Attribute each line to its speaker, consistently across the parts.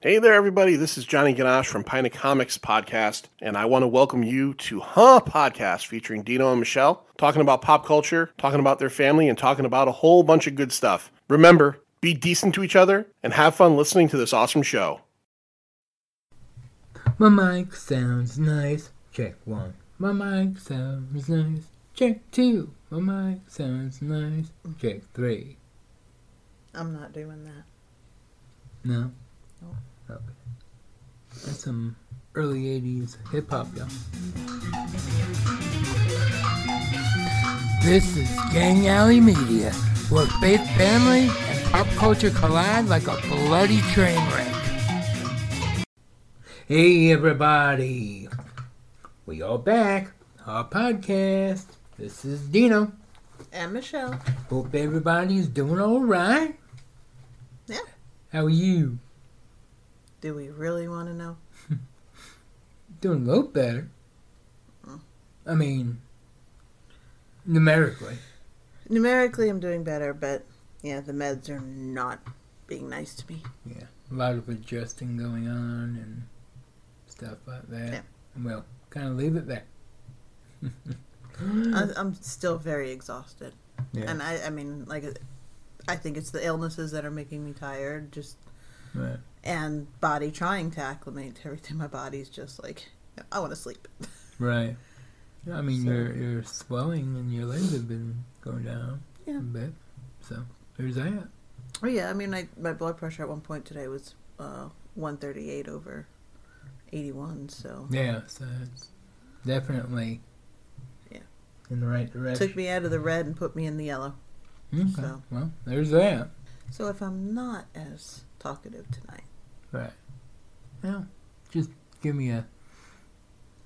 Speaker 1: Hey there, everybody. This is Johnny Ganache from Pina Comics Podcast, and I want to welcome you to Huh Podcast featuring Dino and Michelle, talking about pop culture, talking about their family, and talking about a whole bunch of good stuff. Remember, be decent to each other and have fun listening to this awesome show.
Speaker 2: My mic sounds nice. Check one. My mic sounds nice. Check two. My mic sounds nice. Check three.
Speaker 3: I'm not doing that.
Speaker 2: No?
Speaker 3: No.
Speaker 2: Okay. That's some early 80s hip hop, y'all. This is Gang Alley Media, where faith, family, and pop culture collide like a bloody train wreck. Hey, everybody. We are back. Our podcast. This is Dino.
Speaker 3: And Michelle.
Speaker 2: Hope everybody's doing all right.
Speaker 3: Yeah.
Speaker 2: How are you?
Speaker 3: Do we really want to know?
Speaker 2: Doing a little better. I mean, numerically.
Speaker 3: Numerically, I'm doing better, but yeah, the meds are not being nice to me.
Speaker 2: Yeah, a lot of adjusting going on and stuff like that.
Speaker 3: Yeah.
Speaker 2: Well, kind of leave it there.
Speaker 3: I, I'm still very exhausted,
Speaker 2: yeah.
Speaker 3: and I, I mean, like, I think it's the illnesses that are making me tired, just
Speaker 2: right.
Speaker 3: and body trying to acclimate to everything. My body's just like, I want to sleep.
Speaker 2: Right. I mean,
Speaker 3: So-
Speaker 2: your your swelling and your legs have been going down
Speaker 3: Yeah.
Speaker 2: a bit. So there's that.
Speaker 3: Oh yeah, I mean, I, my blood pressure at one point today was uh, 138 over 81, so
Speaker 2: Yeah. So it's definitely
Speaker 3: Yeah.
Speaker 2: in the right direction.
Speaker 3: took me out of the red and put me in the yellow.
Speaker 2: Okay.
Speaker 3: so.
Speaker 2: Well, there's that.
Speaker 3: So if I'm not as talkative tonight,
Speaker 2: Right. Well, just give me a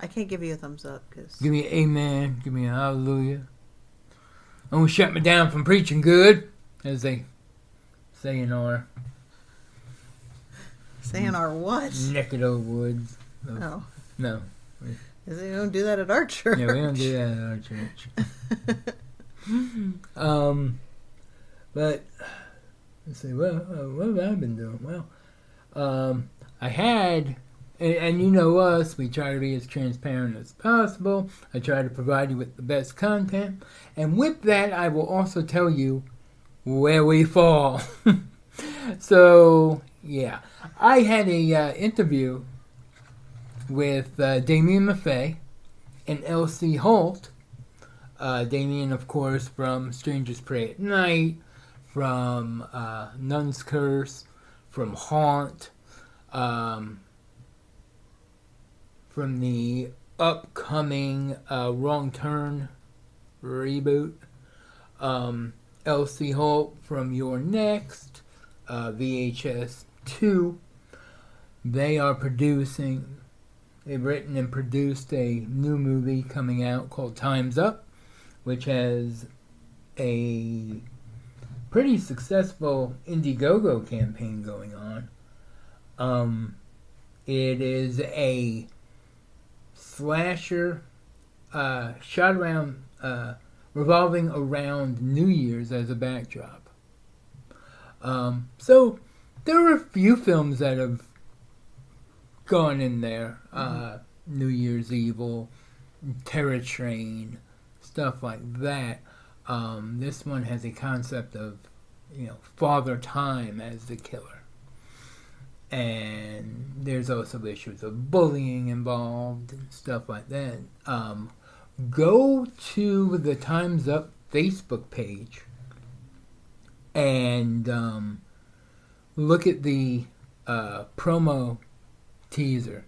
Speaker 3: I can't give you a thumbs up because
Speaker 2: give me an amen, give me a hallelujah. Don't shut me down from preaching good, as they say in our
Speaker 3: saying our what?
Speaker 2: neck of the woods. of-
Speaker 3: Oh,
Speaker 2: No,
Speaker 3: is they don't do that at our church.
Speaker 2: yeah, we don't do that at our church. Um, but let's see. Well, uh, what have I been doing? Well, um, I had, and, and you know us, we try to be as transparent as possible. I try to provide you with the best content, and with that, I will also tell you where we fall. so yeah, I had a uh, interview with uh, Damien Maffei and L.C. Holt. Uh, Damien, of course, from Strangers Prey at Night, from uh, Nun's Curse, from Haunt, um, from the upcoming uh, Wrong Turn reboot, um, L.C. Holt from You're Next, uh, VHS 2. They are producing, they've written and produced a new movie coming out called Time's Up which has a pretty successful Indiegogo campaign going on. Um, it is a slasher uh, shot around, uh, revolving around New Year's as a backdrop. Um, so there are a few films that have gone in there. Uh, New Year's Evil, Terror Train, stuff like that. Um, this one has a concept of, you know, Father Time as the killer. And there's also issues of bullying involved and stuff like that. Um, go to the Time's Up Facebook page and um, look at the uh, promo teaser.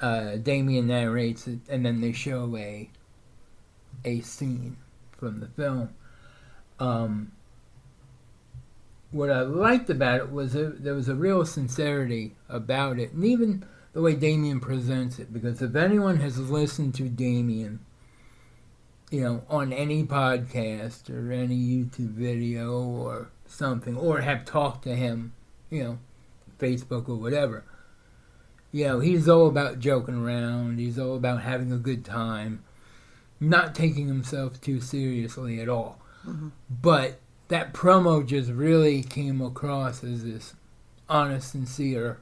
Speaker 2: Uh, Damien narrates it, and then they show a a scene from the film. Um, what I liked about it was there was a real sincerity about it, and even the way Damien presents it. Because if anyone has listened to Damien, you know, on any podcast or any YouTube video or something, or have talked to him, you know, Facebook or whatever, you know, he's all about joking around. He's all about having a good time not taking himself too seriously at all.
Speaker 3: Mhm.
Speaker 2: But that promo just really came across as this honest, sincere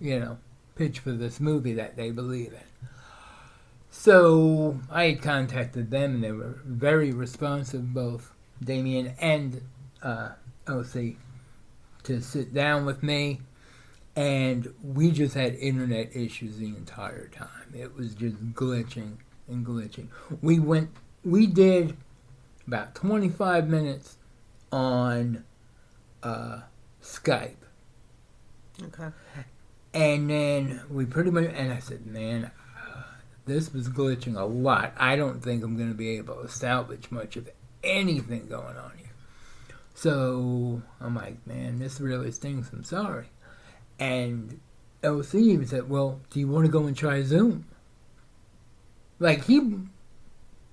Speaker 2: you know, pitch for this movie that they believe in. So I had contacted them, and they were very responsive, both Damien and uh, OC, to sit down with me. And we just had internet issues the entire time. It was just glitching and glitching. We went, we did about 25 minutes on uh, Skype.
Speaker 3: Okay.
Speaker 2: And then we pretty much, and I said, man, uh, this was glitching a lot. I don't think I'm going to be able to salvage much of anything going on here. So I'm like, man, this really stings. I'm sorry. And LC even said, well, do you want to go and try Zoom? Like he,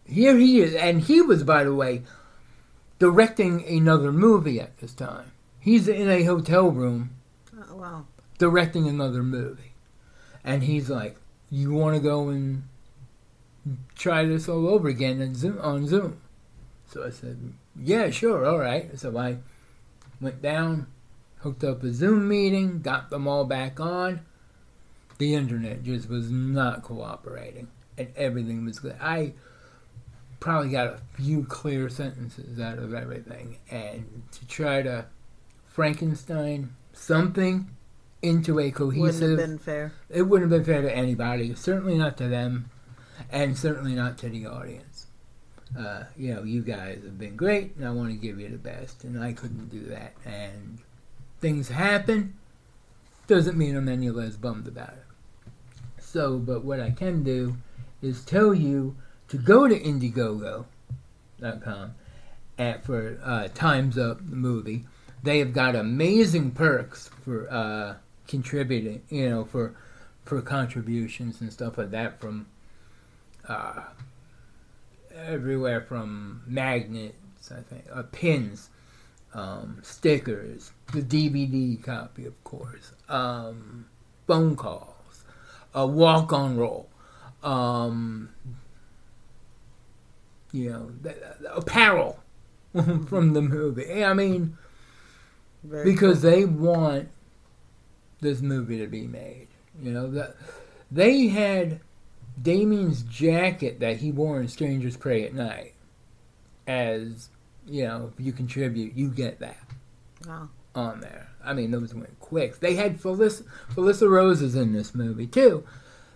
Speaker 2: here he is, and he was, by the way, directing another movie at this time. He's in a hotel room
Speaker 3: Oh, wow.
Speaker 2: directing another movie. And he's like, You want to go and try this all over again on Zoom, on Zoom? So I said, Yeah, sure, all right. So I went down, hooked up a Zoom meeting, got them all back on. The internet just was not cooperating, and everything was good. I probably got a few clear sentences out of everything, and to try to Frankenstein something into a cohesive.
Speaker 3: Wouldn't have been fair.
Speaker 2: it wouldn't have been fair to anybody. Certainly not to them, and certainly not to the audience. Uh, you know, you guys have been great, and I want to give you the best, and I couldn't do that. And things happen. Doesn't mean I'm any less bummed about it. So, but what I can do is tell you to go to Indiegogo.com at for uh, Times Up the movie. They have got amazing perks for uh, contributing, you know, for for contributions and stuff like that from uh, everywhere from magnets, I think, uh, pins, um, stickers, the DVD copy, of course, um, phone calls, a walk on roll, um, you know, apparel from the movie. I mean,
Speaker 3: Very
Speaker 2: because they want this movie to be made. You know that they had Damien's jacket that he wore in Strangers Prey at Night. As you know, if you contribute, you get that.
Speaker 3: Wow.
Speaker 2: on there. I mean, those went quick. They had Felissa, Felissa Rose's in this movie too.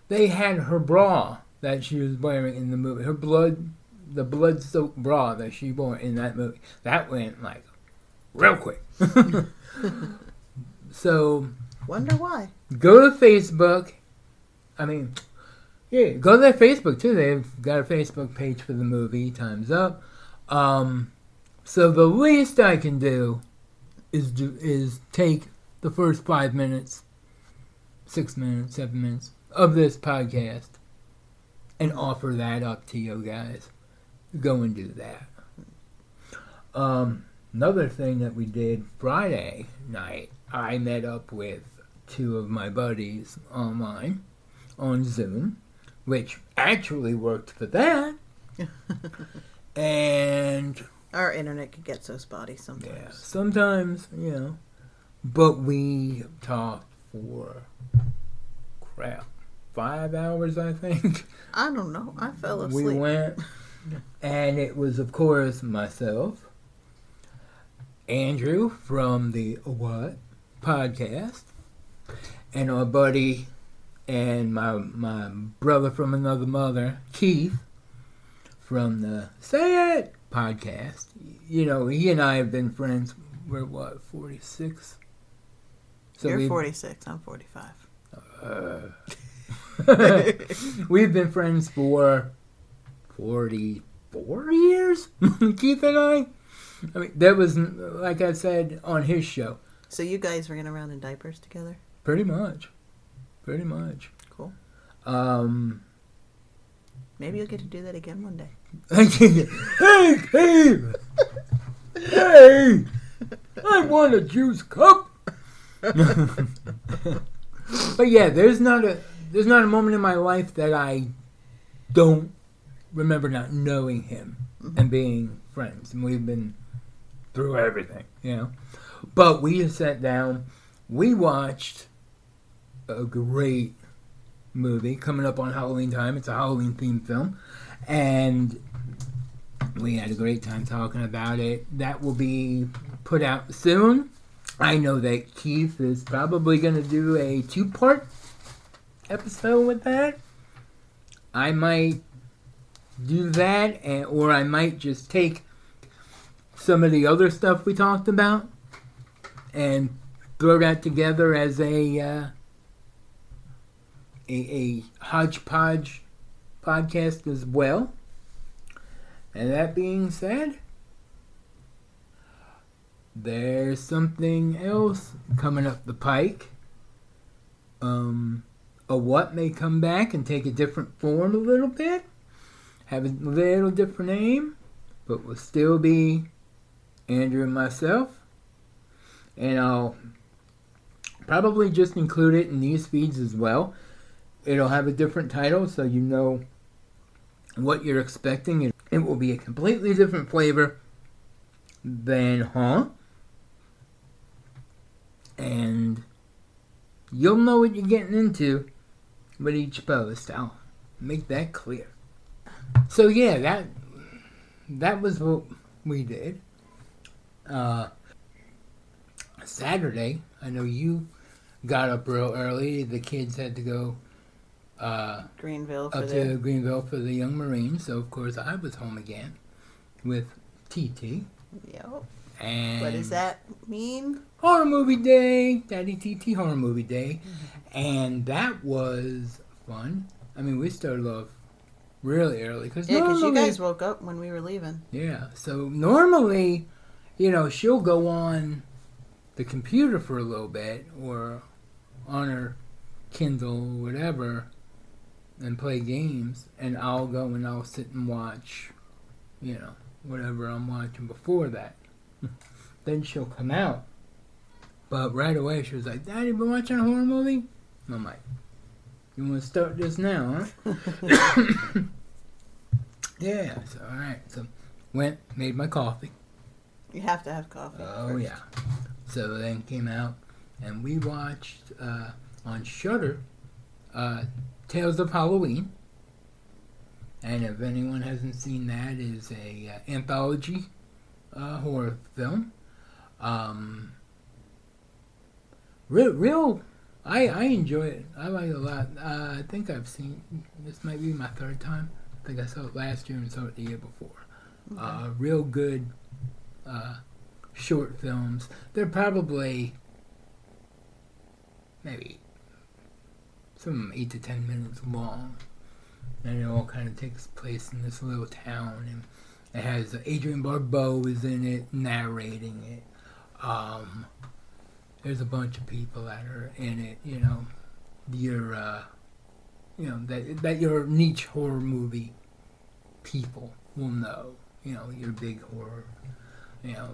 Speaker 2: They had her bra that she was wearing in the movie. Her blood, the blood-soaked bra that she wore in that movie. That went like real quick. so
Speaker 3: Wonder why.
Speaker 2: go to Facebook. I mean, yeah, go to their Facebook too. They've got a Facebook page for the movie. Times up. Um, so the least I can do is do is take the first five minutes, six minutes, seven minutes of this podcast, and offer that up to you guys. Go and do that. Um, another thing that we did Friday night, I met up with two of my buddies online on Zoom, which actually worked for that. and
Speaker 3: Our internet could get so spotty
Speaker 2: yeah,
Speaker 3: sometimes.
Speaker 2: sometimes, you know, but we talked for crap, five hours, I think.
Speaker 3: I don't know. I fell asleep.
Speaker 2: We went, and it was, of course, myself, Andrew from the What podcast, and our buddy and my my brother from another mother, Keith, from the Say It podcast. You know, he and I have been friends. We're what forty six.
Speaker 3: You're 46. I'm 45.
Speaker 2: uh, We've been friends for 44 years, Keith and I. I mean, that was, like I said, on his show.
Speaker 3: So you guys ran around in diapers together?
Speaker 2: Pretty much. Pretty much.
Speaker 3: Cool.
Speaker 2: Um,
Speaker 3: Maybe you'll get to do that again one day.
Speaker 2: hey, hey, hey, I want a juice cup. but yeah, there's not a there's not a moment in my life that I don't remember not knowing him and mm-hmm. being friends, and we've been through everything, you know. But we just sat down, we watched a great movie coming up on Halloween time. It's a Halloween themed film, and we had a great time talking about it. That will be put out soon. I know that Keith is probably going to do a two part episode with that. I might do that, and, or I might just take some of the other stuff we talked about and throw that together as a uh, a, a hodgepodge podcast as well. And that being said, there's something else coming up the pike. Um, a what may come back and take a different form a little bit, have a little different name, but will still be Andrew and myself. And I'll probably just include it in these feeds as well. It'll have a different title so you know what you're expecting. It will be a completely different flavor than Huh? And you'll know what you're getting into with each post. I'll make that clear. So yeah, that that was what we did. Uh, Saturday, I know you got up real early. The kids had to go uh,
Speaker 3: Greenville for
Speaker 2: up
Speaker 3: the
Speaker 2: to Greenville for the Young Marines. So of course I was home again with TT.
Speaker 3: Yep.
Speaker 2: And
Speaker 3: What does that mean?
Speaker 2: horror movie day, Daddy TT horror movie day, mm-hmm. and that was fun. I mean, we started off really early because
Speaker 3: Yeah, because you guys woke up when we were leaving.
Speaker 2: yeah. So normally, you know, she'll go on the computer for a little bit or on her Kindle, or whatever, and play games, and I'll go and I'll sit and watch, you know, whatever I'm watching before that. then she'll come out. But right away she was like, Daddy, been watching a horror movie? And I'm like, You want to start this now, huh? yeah, so alright. So went, made my coffee.
Speaker 3: You have to have coffee.
Speaker 2: Oh
Speaker 3: first.
Speaker 2: yeah. So then came out and we watched uh, on Shudder uh, Tales of Halloween. And if anyone hasn't seen that, is a uh, anthology uh, horror film. Um, real, real. I I enjoy it. I like it a lot. Uh, I think I've seen this might be my third time. I think I saw it last year and saw it the year before. Uh, real good uh, short films. They're probably maybe some eight to ten minutes long, and it all kind of takes place in this little town. And it has Adrienne Barbeau is in it narrating it. Um, there's a bunch of people that are in it. You know, your uh, you know that that your niche horror movie people will know. You know, your big horror. You know,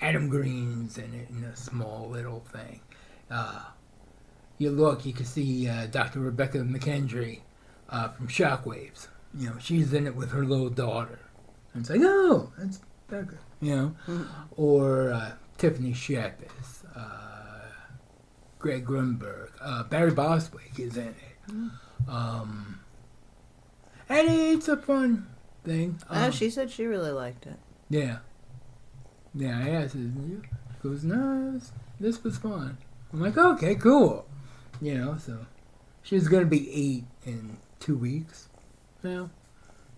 Speaker 2: Adam Green's in it in a small little thing. Uh, you look, you can see uh, Dr. Rebekah McKendry uh, from Shockwaves. You know, she's in it with her little daughter. And it's like, oh, that's Becca. You know, or uh, Tiffany Shepis, uh, Greg Grunberg, uh, Barry Bostwick is in it. Um, and it's a fun thing.
Speaker 3: Oh,
Speaker 2: Um,
Speaker 3: she said she really liked it.
Speaker 2: yeah. Yeah, I asked her, goes, no, this, this was fun. I'm like, okay, cool. You know, so she's going to be eight in two weeks now.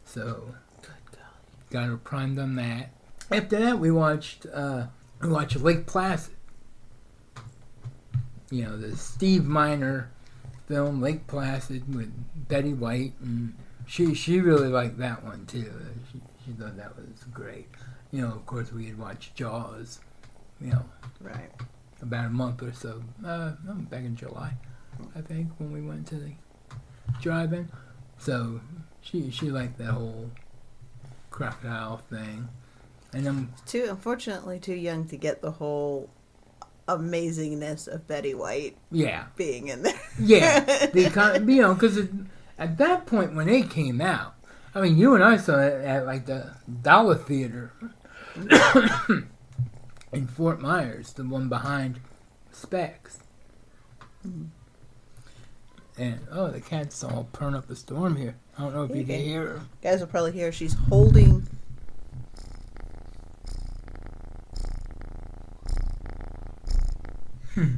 Speaker 2: So, got her primed on that. After that, we watched, uh, we watched Lake Placid. You know, the Steve Miner film, Lake Placid, with Betty White. And she, she really liked that one, too. She, she thought that was great you know, of course, we had watched Jaws, you know,
Speaker 3: Right.
Speaker 2: about a month or so, uh, back in July, I think, when we went to the drive-in. So she she liked that whole crocodile thing, and I'm
Speaker 3: Too unfortunately too young to get the whole amazingness of Betty White
Speaker 2: yeah,
Speaker 3: being in there.
Speaker 2: yeah, because you know, because at that point when they came out, I mean, you and I saw it at like the Dollar Theater in Fort Myers, the one behind Specs. Mm-hmm. And oh, the cat's all purring up a storm here. I don't know if you
Speaker 3: You
Speaker 2: can
Speaker 3: can-
Speaker 2: hear her.
Speaker 3: Guys will probably hear she's holding.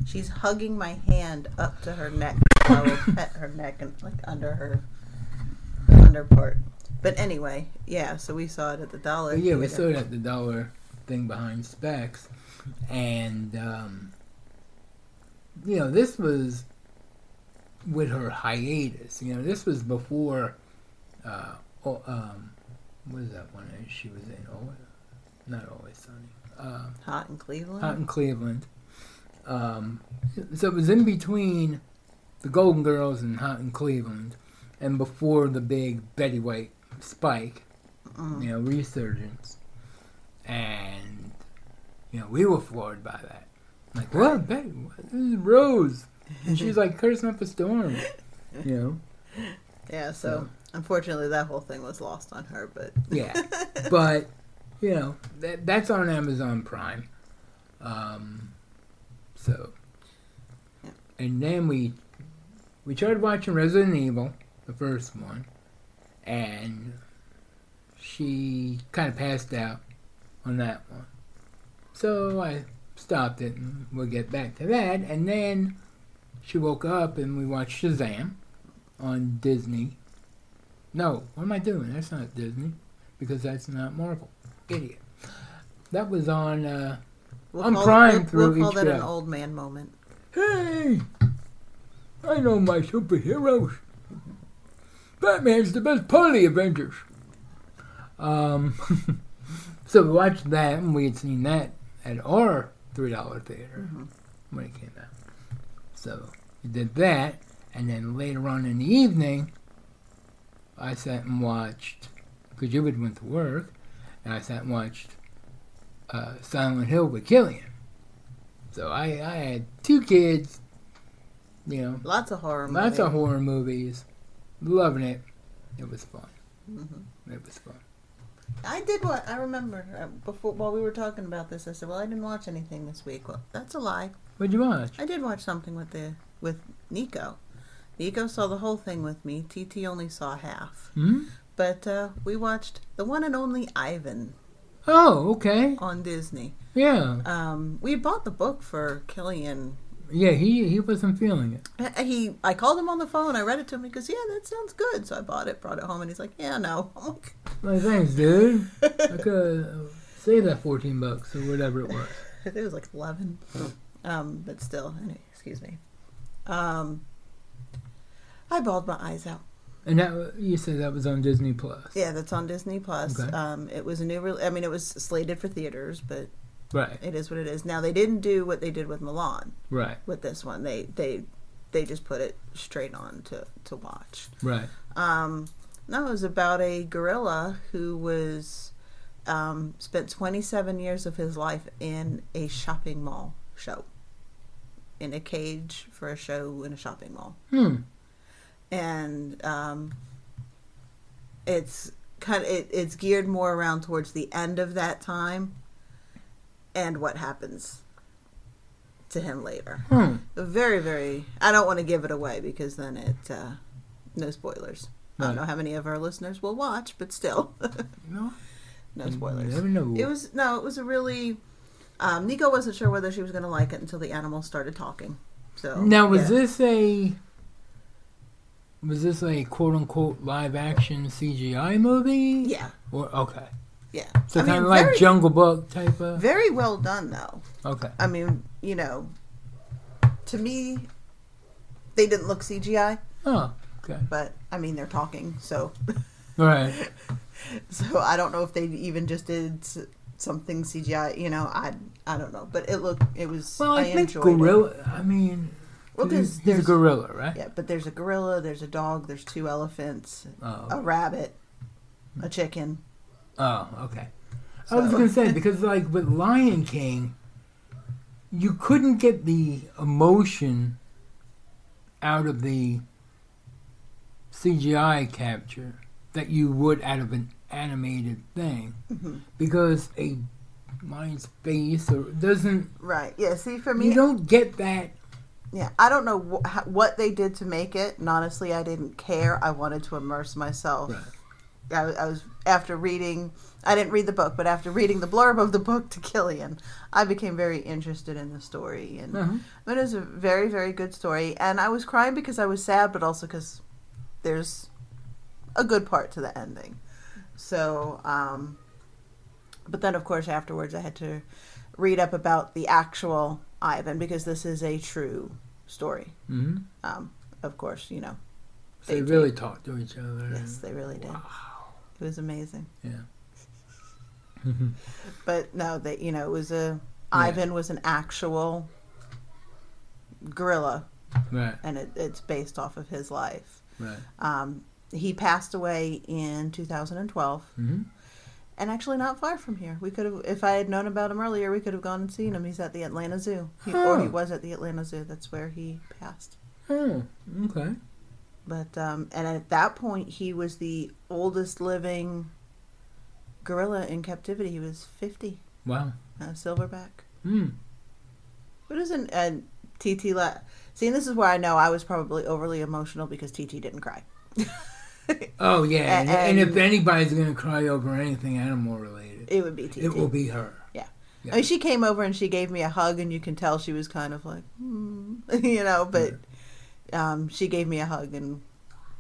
Speaker 3: She's hugging my hand up to her neck. I will pet her neck and like under her under part. But anyway, yeah. So we saw it at the dollar.
Speaker 2: But yeah, we saw it at the dollar thing behind Specs, and um, you know this was with her hiatus. You know, this was before. Uh, oh, um, what is that one she was in? Oh, not always sunny. Uh,
Speaker 3: hot in Cleveland.
Speaker 2: Hot in Cleveland. Um, so it was in between the Golden Girls and Hot in Cleveland, and before the big Betty White spike,
Speaker 3: Mm.
Speaker 2: you know, resurgence. And you know, we were floored by that. Like, what, Betty? What? This is Rose, and she's like cursing up a storm. You know,
Speaker 3: Yeah. So unfortunately, that whole thing was lost on her. But
Speaker 2: yeah. but you know that that's on Amazon Prime. Um, so,
Speaker 3: Yeah.
Speaker 2: and then we we tried watching Resident Evil, the first one, and she kind of passed out on that one. So I stopped it, and we'll get back to that. And then she woke up, and we watched Shazam on Disney. No, what am I doing? That's not Disney because that's not Marvel. Idiot. That was on. Uh,
Speaker 3: we'll
Speaker 2: On
Speaker 3: call,
Speaker 2: Prime
Speaker 3: we'll,
Speaker 2: through
Speaker 3: we'll call that an old man moment.
Speaker 2: hey, I know my superheroes. Batman's the best part of the Avengers. Um, so we watched that, and we had seen that at our three dollar theater
Speaker 3: Mhm.
Speaker 2: when it came out. So we did that, and then later on in the evening, I sat and watched because you would went to work, and I sat and watched uh, Silent Hill with Killian. So I, I had two kids, you know,
Speaker 3: Lots of horror.
Speaker 2: lots
Speaker 3: movie.
Speaker 2: of horror movies, loving it. It was fun.
Speaker 3: Mhm.
Speaker 2: It was fun.
Speaker 3: I did what I remember uh, before while we were talking about this. I said, "Well, I didn't watch anything this week." Well, that's a lie.
Speaker 2: What'd you watch?
Speaker 3: I did watch something with the with Nico. Nico saw the whole thing with me. TT only saw half.
Speaker 2: Hmm?
Speaker 3: But uh, we watched the one and only Ivan
Speaker 2: Oh, okay.
Speaker 3: on Disney.
Speaker 2: Yeah.
Speaker 3: Um, we bought the book for Killian.
Speaker 2: Yeah, he he wasn't feeling it.
Speaker 3: Uh, He, I called him on the phone. I read it to him. He goes, "Yeah, that sounds good." So I bought it, brought it home, and he's like, "Yeah, no." Like,
Speaker 2: Like, thanks, dude. I could uh, save that 14 bucks or whatever it was.
Speaker 3: it was like eleven. Um, but still, anyway, excuse me. Um, I bawled my eyes out.
Speaker 2: And that you said that was on Disney Plus.
Speaker 3: Yeah, that's on Disney Plus.
Speaker 2: Okay.
Speaker 3: Um, it was a new. Re- I mean, it was slated for theaters, but
Speaker 2: Right,
Speaker 3: it is what it is. Now they didn't do what they did with Mulan
Speaker 2: right,
Speaker 3: with this one. They they they just put it straight on to to watch.
Speaker 2: right.
Speaker 3: Um, no, it was about a gorilla who was um, spent 27 years of his life in a shopping mall show, in a cage for a show in a shopping mall,
Speaker 2: Hmm.
Speaker 3: and um, it's kind of it, it's geared more around towards the end of that time, and what happens to him later.
Speaker 2: Hmm.
Speaker 3: Very, very. I don't want to give it away because then it. Uh, no spoilers. I don't know how many of our listeners will watch, but still,
Speaker 2: No,
Speaker 3: no spoilers. It was no. It was a really. Um, Nico wasn't sure whether she was going to like it until the animals started talking. So
Speaker 2: now, was
Speaker 3: yeah.
Speaker 2: this a was this a quote unquote live action CGI movie?
Speaker 3: Yeah,
Speaker 2: Or okay,
Speaker 3: yeah.
Speaker 2: so
Speaker 3: I
Speaker 2: kind
Speaker 3: mean,
Speaker 2: of like
Speaker 3: very,
Speaker 2: Jungle Book type of.
Speaker 3: very well done though.
Speaker 2: Okay.
Speaker 3: I mean, you know, to me, they didn't look CGI,
Speaker 2: Oh, okay.
Speaker 3: but I mean, they're talking, so
Speaker 2: Right.
Speaker 3: so I don't know if they even just did something CGI. You know, I I don't know, but it looked it was.
Speaker 2: Well, I, think
Speaker 3: enjoyed it.
Speaker 2: gorilla. I mean,
Speaker 3: Well,
Speaker 2: he's,
Speaker 3: there's,
Speaker 2: a gorilla, right?
Speaker 3: yeah, but there's a gorilla, there's a dog, there's two elephants,
Speaker 2: Oh.
Speaker 3: a rabbit, a chicken.
Speaker 2: Oh, okay. I was gonna say because like with Lion King, you couldn't get the emotion out of the CGI capture that you would out of an animated thing
Speaker 3: Mhm.
Speaker 2: because a mind space or doesn't
Speaker 3: Right. Yeah. See, for me,
Speaker 2: you don't get that
Speaker 3: Yeah, I don't know wh- what they did to make it, and honestly, I didn't care. I wanted to immerse myself.
Speaker 2: Right.
Speaker 3: I, was- I was after reading. I didn't read the book, but after reading the blurb of the book to Killian, I became very interested in the story, and
Speaker 2: Uh-huh.
Speaker 3: it was a very, very good story. And I was crying because I was sad, but also because there's a good part to the ending. So, um, but then of course afterwards I had to read up about the actual Ivan because this is a true story.
Speaker 2: hmm
Speaker 3: Um, of course, you know.
Speaker 2: So they
Speaker 3: They
Speaker 2: really talked to each other.
Speaker 3: Yes, they really did. Wow. It was amazing.
Speaker 2: Yeah.
Speaker 3: But no, that you know it was a
Speaker 2: Yeah.
Speaker 3: Ivan was an actual gorilla,
Speaker 2: Right.
Speaker 3: and it, it's based off of his life.
Speaker 2: Right.
Speaker 3: Um, he passed away in 2012,
Speaker 2: hmm
Speaker 3: and actually not far from here. We could have, if I had known about him earlier, we could have gone and seen him. He's at the Atlanta Zoo, he, or he was at the Atlanta Zoo. That's where he passed.
Speaker 2: Oh, okay.
Speaker 3: But um, and at that point, he was the oldest living gorilla in captivity. He was 50,
Speaker 2: Wow.
Speaker 3: uh, silverback.
Speaker 2: Hmm.
Speaker 3: But isn't and TT la- See, and this is where I know I was probably overly emotional because TT didn't cry.
Speaker 2: Oh yeah, and, and if anybody's gonna cry over anything animal related,
Speaker 3: It would be TT.
Speaker 2: it will be her. Yeah.
Speaker 3: I mean, she came over and she gave me a hug, and you can tell she was kind of like, hmm, you know, but um, she gave me a hug and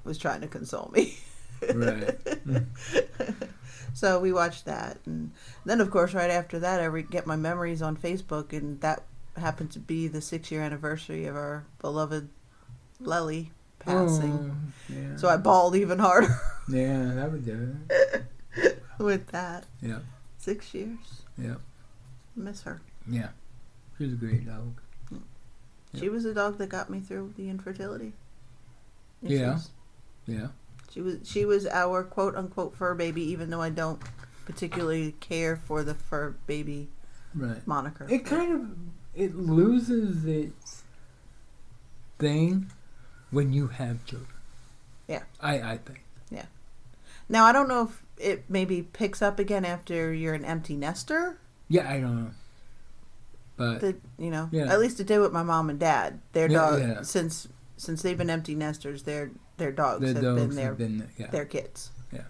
Speaker 3: was trying to console me.
Speaker 2: Right.
Speaker 3: so we watched that, and then of course, right after that, I re- get my memories on Facebook, and that happened to be the six-year anniversary of our beloved Lely passing.
Speaker 2: Oh, yeah.
Speaker 3: So I bawled even harder
Speaker 2: yeah, that would do it.
Speaker 3: with that.
Speaker 2: Yeah.
Speaker 3: Six years.
Speaker 2: Yeah.
Speaker 3: Miss her.
Speaker 2: Yeah. She's a great dog.
Speaker 3: She was a dog that got me through the infertility.
Speaker 2: Yeah.
Speaker 3: issues.
Speaker 2: Yeah.
Speaker 3: She was she was our quote unquote fur baby, even though I don't particularly care for the fur baby
Speaker 2: Right.
Speaker 3: moniker.
Speaker 2: It kind of it loses its thing when you have children.
Speaker 3: Yeah.
Speaker 2: I I think. Yeah.
Speaker 3: Now I don't know if it maybe picks up again after you're an empty nester.
Speaker 2: Yeah, I don't know. But
Speaker 3: That you know,
Speaker 2: Yeah.
Speaker 3: at least it did with my mom and dad. Their
Speaker 2: Yeah,
Speaker 3: dog
Speaker 2: yeah.
Speaker 3: since since they've been empty nesters, their their dogs
Speaker 2: the
Speaker 3: have
Speaker 2: dogs
Speaker 3: been their
Speaker 2: have been
Speaker 3: their kids.
Speaker 2: Yeah.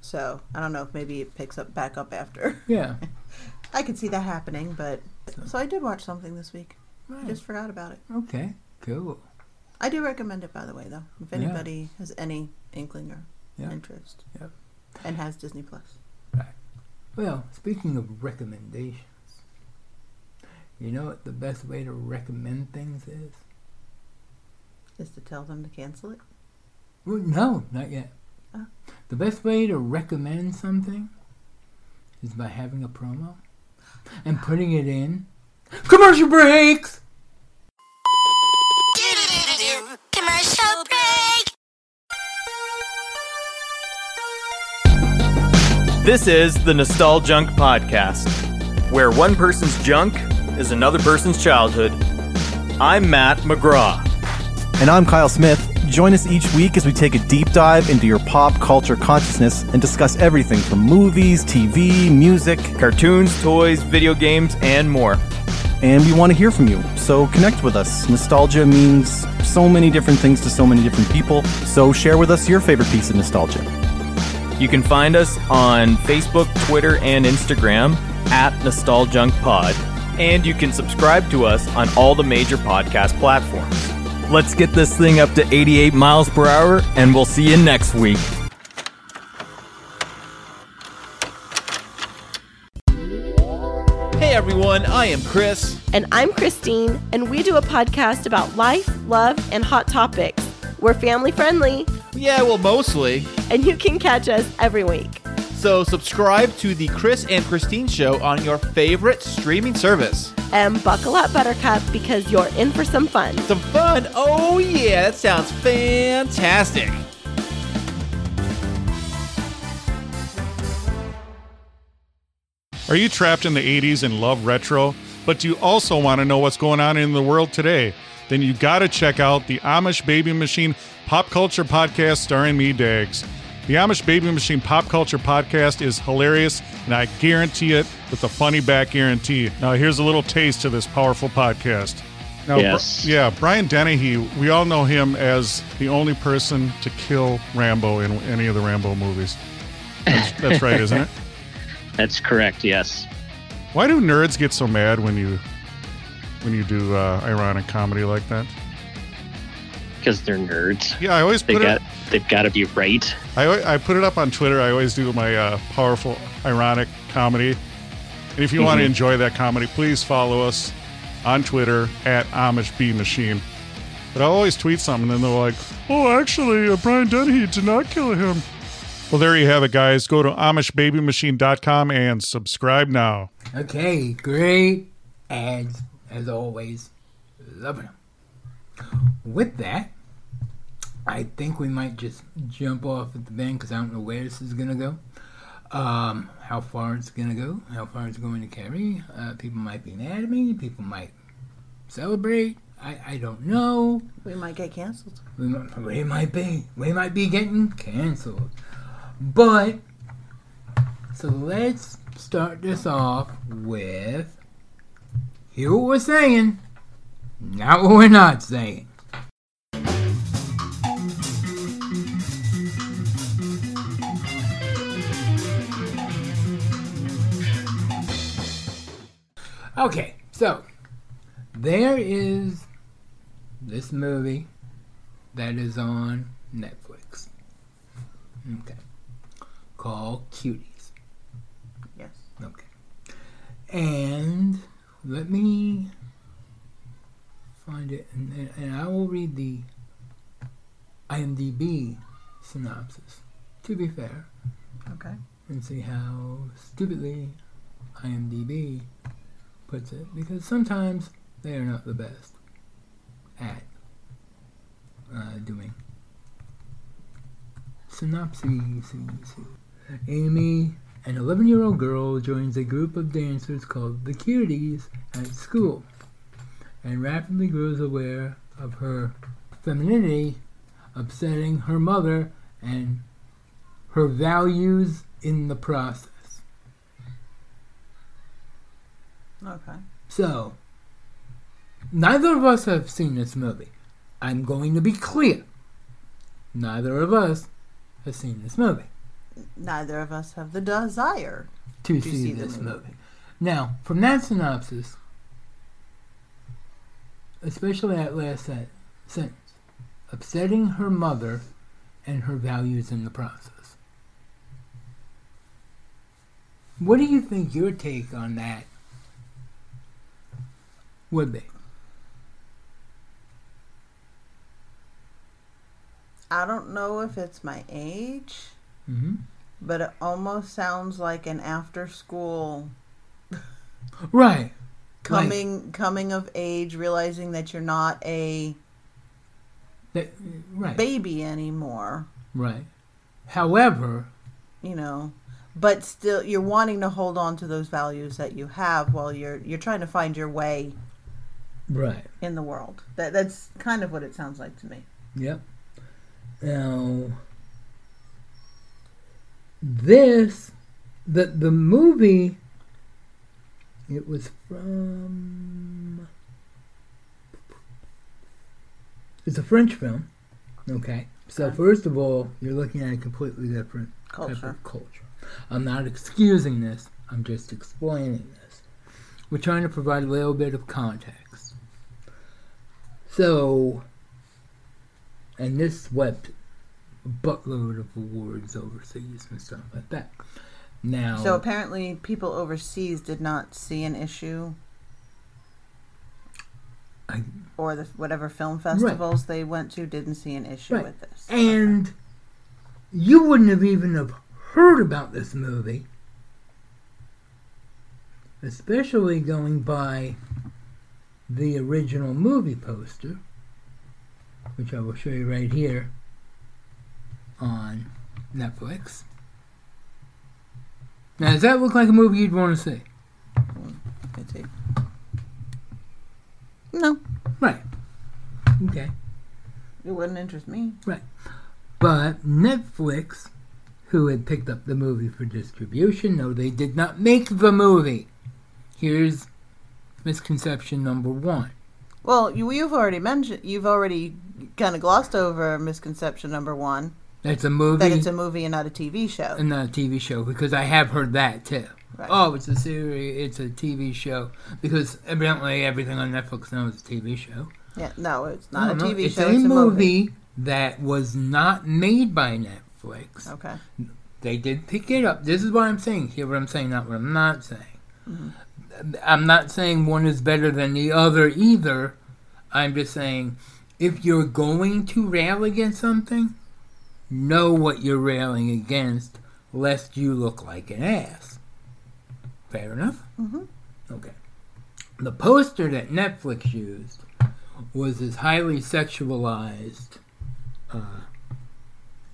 Speaker 3: So I don't know if maybe it picks up back up after.
Speaker 2: Yeah.
Speaker 3: I could see that happening, but
Speaker 2: So-
Speaker 3: so I did watch something this week. I just forgot about it.
Speaker 2: Okay. Cool.
Speaker 3: I do recommend it, by the way, though. If
Speaker 2: Yeah.
Speaker 3: anybody has any inkling or
Speaker 2: Yeah.
Speaker 3: interest,
Speaker 2: Yep.
Speaker 3: and has Disney Plus.
Speaker 2: Well, speaking of recommendations, you know what the best way to recommend things is?
Speaker 3: Is to tell them to cancel it.
Speaker 2: Well, no, not yet.
Speaker 3: Oh.
Speaker 2: The best way to recommend something is by having a promo and putting it in commercial breaks.
Speaker 4: This is the Nostaljunk Podcast, where one person's junk is another person's childhood. I'm Matt McGraw.
Speaker 5: And I'm Kyle Smith. Join us each week as we take a deep dive into your pop culture consciousness and discuss everything from movies, TV, music,
Speaker 4: Cartoons, toys, video games, and more.
Speaker 5: and we want to hear from you. So connect with us. Nostalgia means so many different things to so many different people. So share with us your favorite piece of nostalgia.
Speaker 4: You can find us on Facebook, Twitter, and Instagram at NostaljunkPod. And you can subscribe to us on all the major podcast platforms. Let's get this thing up to 88 miles per hour, and we'll see you next week.
Speaker 6: Hey everyone, I am Chris.
Speaker 7: And I'm Christine, and we do a podcast about life, love, and hot topics. We're family friendly,
Speaker 6: Yeah, well, mostly.
Speaker 7: and you can catch us every week.
Speaker 6: So subscribe to the Chris and Christine Show on your favorite streaming service.
Speaker 7: And buckle up, Buttercup, because you're in for some fun.
Speaker 6: Some fun. Oh yeah, that sounds fantastic.
Speaker 8: Are you trapped in the 80s and love retro, but do you also want to know what's going on in the world today? Then you got to check out the Amish Baby Machine Pop Culture Podcast starring me, Dags. The Amish Baby Machine Pop Culture Podcast is hilarious, and I guarantee it with a funny back guarantee. Now, here's a little taste of this powerful podcast. Now,
Speaker 9: Yes.
Speaker 8: Br- yeah, Brian Dennehy. We all know him as the only person to kill Rambo in any of the Rambo movies. That's, that's right, isn't it?
Speaker 9: That's correct. Yes.
Speaker 8: Why do nerds get so mad when you when you do uh, ironic comedy like that?
Speaker 9: Because they're nerds.
Speaker 8: Yeah, I always
Speaker 9: They
Speaker 8: put it.
Speaker 9: got. They've got to be right.
Speaker 8: I, I put it up on Twitter. I always do my uh, powerful ironic comedy. And if you want to enjoy that comedy, please follow us on Twitter at Amish B Machine. But I always tweet something, and they're like, "Oh, actually, uh, Brian Dennehy did not kill him." Well, there you have it, guys. Go to AmishBabyMachine.com and subscribe now.
Speaker 2: Okay, great ads as always. Loving them. With that, I think we might just jump off at the bend because I don't know where this is gonna go. Um, how far it's gonna go, how far it's going to carry. Uh, people might be mad at me. People might celebrate. I, I don't know.
Speaker 3: We might get canceled.
Speaker 2: We might, we might be. We might be getting canceled. But, so let's start this off with hear what we're saying, not what we're not saying. Okay, so there is this movie that is on Netflix. Okay. Called Cuties.
Speaker 3: Yes.
Speaker 2: Okay. And let me find it, and, and, I will read the IMDb synopsis, to be fair,
Speaker 3: Okay.
Speaker 2: and see how stupidly IMDb puts it, because sometimes they are not the best at uh, doing synopses. Amy, an 11 year old girl, joins a group of dancers called the Cuties at school and rapidly grows aware of her femininity, upsetting her mother and her values in the process.
Speaker 3: Okay.
Speaker 2: So, neither of us have seen this movie. I'm going to be clear. Neither of us has seen this movie
Speaker 3: Neither of us have the desire
Speaker 2: to,
Speaker 3: to
Speaker 2: see,
Speaker 3: see
Speaker 2: this
Speaker 3: movie.
Speaker 2: movie. Now, from that synopsis, especially that last sen- sentence, upsetting her mother and her values in the process. What do you think your take on that would be?
Speaker 3: I don't know if it's my age,
Speaker 2: hmm
Speaker 3: but it almost sounds like an after school
Speaker 2: Right. Like-
Speaker 3: coming coming of age, realizing that you're not a
Speaker 2: that, right.
Speaker 3: baby anymore.
Speaker 2: Right. However,
Speaker 3: you know but still you're wanting to hold on to those values that you have while you're you're trying to find your way
Speaker 2: right.
Speaker 3: in the world that that's kind of what it sounds like to me
Speaker 2: Yep. Now, this, that the movie, it was from. It's a French film. Okay. So
Speaker 3: Okay.
Speaker 2: first of all, you're looking at a completely different type
Speaker 3: Culture.
Speaker 2: of culture. I'm not excusing this. I'm just explaining this. We're trying to provide a little bit of context. So, and this swept buttload of awards overseas and stuff like that. Now,
Speaker 3: so apparently people overseas did not see an issue
Speaker 2: I-
Speaker 3: or the whatever film festivals they went to didn't see an issue
Speaker 2: Right.
Speaker 3: with this
Speaker 2: and you wouldn't have even have heard about this movie, especially going by the original movie poster, which I will show you right here on Netflix. Now, does that look like a movie you'd want to see?
Speaker 3: No
Speaker 2: Right. Okay.
Speaker 3: it wouldn't interest me
Speaker 2: Right. But Netflix, who had picked up the movie for distribution, no, they did not make the movie. Here's misconception number one
Speaker 3: Well, you, you've already mentioned, you've already kind of glossed over misconception number one
Speaker 2: It's a movie.
Speaker 3: that it's a movie and not a TV show.
Speaker 2: and not a TV show because I have heard that too.
Speaker 3: Right.
Speaker 2: Oh, it's a series. It's a TV show because evidently everything on Netflix now is a TV show.
Speaker 3: Yeah, no, it's not
Speaker 2: No,
Speaker 3: a
Speaker 2: no,
Speaker 3: TV
Speaker 2: it's
Speaker 3: show.
Speaker 2: a
Speaker 3: it's a
Speaker 2: movie,
Speaker 3: movie.
Speaker 2: that was not made by Netflix.
Speaker 3: Okay.
Speaker 2: They did pick it up. This is what I'm saying. Hear what I'm saying, not what I'm not saying.
Speaker 3: Mm-hmm.
Speaker 2: I'm not saying one is better than the other either. I'm just saying if you're going to rail against something, know what you're railing against, lest you look like an ass. Fair enough?
Speaker 3: Mhm.
Speaker 2: Okay. The poster that Netflix used was this highly sexualized uh,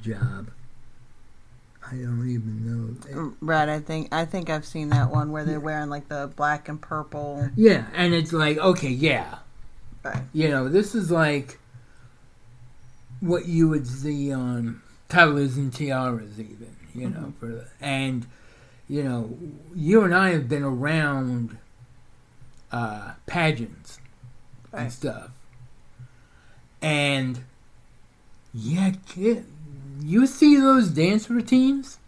Speaker 2: job. I don't even know.
Speaker 3: Right, I think I think I've seen that one where they're wearing like the black and purple.
Speaker 2: Yeah, and it's like, okay, yeah.
Speaker 3: Right.
Speaker 2: You know, this is like what you would see on Toddlers and Tiaras, even, you know, for the, and, you know, you and I have been around uh, pageants and stuff. And, yeah, kid, you see those dance routines?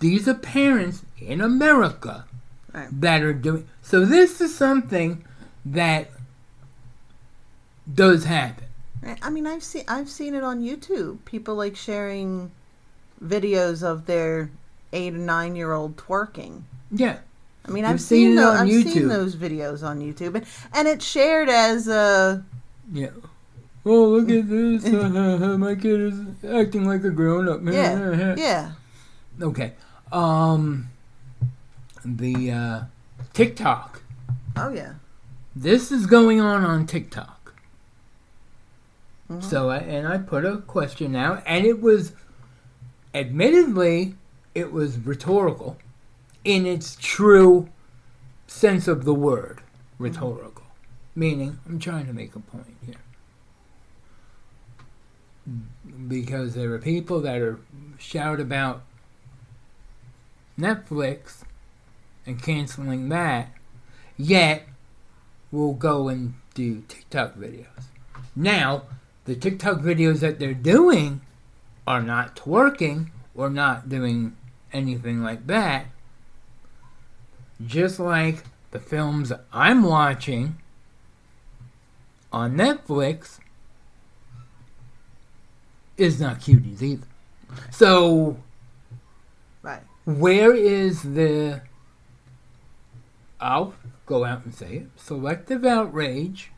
Speaker 2: These are parents in America
Speaker 3: Right.
Speaker 2: that are doing. So this is something that does happen.
Speaker 3: I mean, I've seen I've seen it on YouTube. People like sharing videos of their eight or nine year old twerking.
Speaker 2: Yeah.
Speaker 3: I mean,
Speaker 2: You've
Speaker 3: I've
Speaker 2: seen
Speaker 3: seen,
Speaker 2: on
Speaker 3: I've
Speaker 2: YouTube.
Speaker 3: seen those videos on YouTube, and, and it's shared as a
Speaker 2: Yeah. Oh, look at this. My kid is acting like a grown up.
Speaker 3: yeah, yeah.
Speaker 2: Okay. Um, the uh, TikTok.
Speaker 3: Oh yeah.
Speaker 2: This is going on on TikTok.
Speaker 3: Mhm.
Speaker 2: So, and I put a question out, and it was, admittedly, it was rhetorical, in its true sense of the word, rhetorical. Meaning, I'm trying to make a point here. Because there are people that are shout about Netflix and canceling that, yet will go and do TikTok videos. Now, the TikTok videos that they're doing are not twerking or not doing anything like that. Just like the films I'm watching on Netflix is not cuties either. So,
Speaker 3: Right.
Speaker 2: where is the I'll go out and say it selective outrage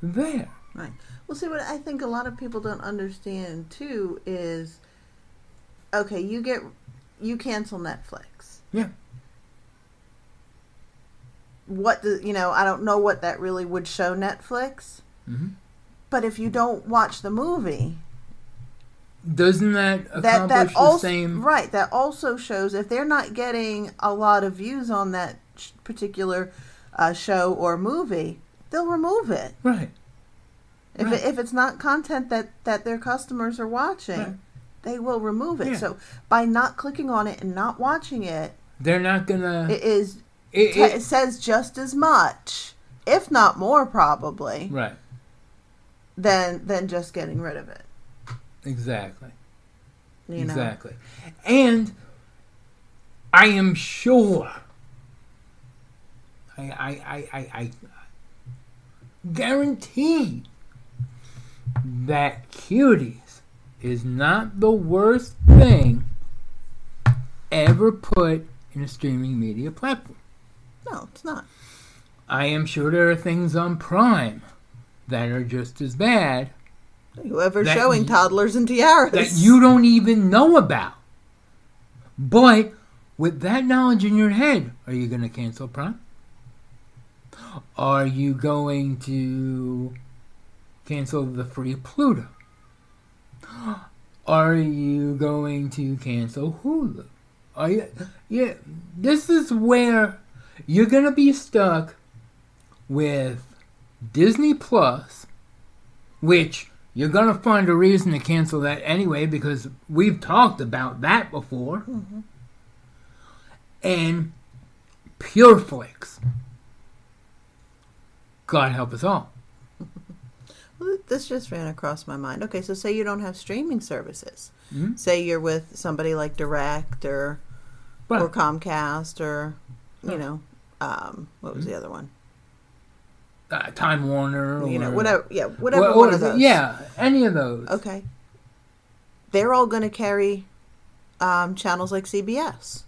Speaker 2: there?
Speaker 3: Right. Well, see, what I think a lot of people don't understand too is, okay, you get, you cancel Netflix.
Speaker 2: Yeah.
Speaker 3: What the, you know, I don't know what that really would show Netflix,
Speaker 2: Mm-hmm.
Speaker 3: but if you don't watch the movie,
Speaker 2: Doesn't that
Speaker 3: that
Speaker 2: accomplish
Speaker 3: that
Speaker 2: the
Speaker 3: also
Speaker 2: same?
Speaker 3: right that also shows if they're not getting a lot of views on that sh- particular uh, show or movie, they'll remove it.
Speaker 2: Right.
Speaker 3: If
Speaker 2: Right.
Speaker 3: it, if it's not content that that their customers are watching,
Speaker 2: Right.
Speaker 3: they will remove it.
Speaker 2: Yeah.
Speaker 3: So by not clicking on it and not watching it,
Speaker 2: They're not gonna.
Speaker 3: it is
Speaker 2: it- it-
Speaker 3: it says just as much, if not more, probably
Speaker 2: right.
Speaker 3: than than just getting rid of it.
Speaker 2: Exactly.
Speaker 3: You know?
Speaker 2: Exactly. And I am sure. I I I I, I guarantee that cuties is not the worst thing ever put in a streaming media platform.
Speaker 3: No, it's not.
Speaker 2: I am sure there are things on Prime that are just as bad
Speaker 3: Whoever's showing
Speaker 2: you-
Speaker 3: toddlers and tiaras
Speaker 2: that you don't even know about. But with that knowledge in your head, are you going to cancel Prime? Are you going to cancel the free Pluto? Are you going to cancel Hulu? Are you, yeah, this is where you're going to be stuck with Disney Plus, which you're going to find a reason to cancel that anyway because we've talked about that before. Mm-hmm. And Pureflix. God help us all.
Speaker 3: This just ran across my mind. Okay, so say you don't have streaming services.
Speaker 2: Mhm.
Speaker 3: Say you're with somebody like Direct or
Speaker 2: Right.
Speaker 3: or Comcast or you
Speaker 2: Right.
Speaker 3: know um, what was the other one?
Speaker 2: Uh, Time Warner,
Speaker 3: You know, whatever. Yeah, whatever
Speaker 2: Well,
Speaker 3: one of those.
Speaker 2: Yeah, any of those.
Speaker 3: Okay. They're all going to carry um, channels like CBS,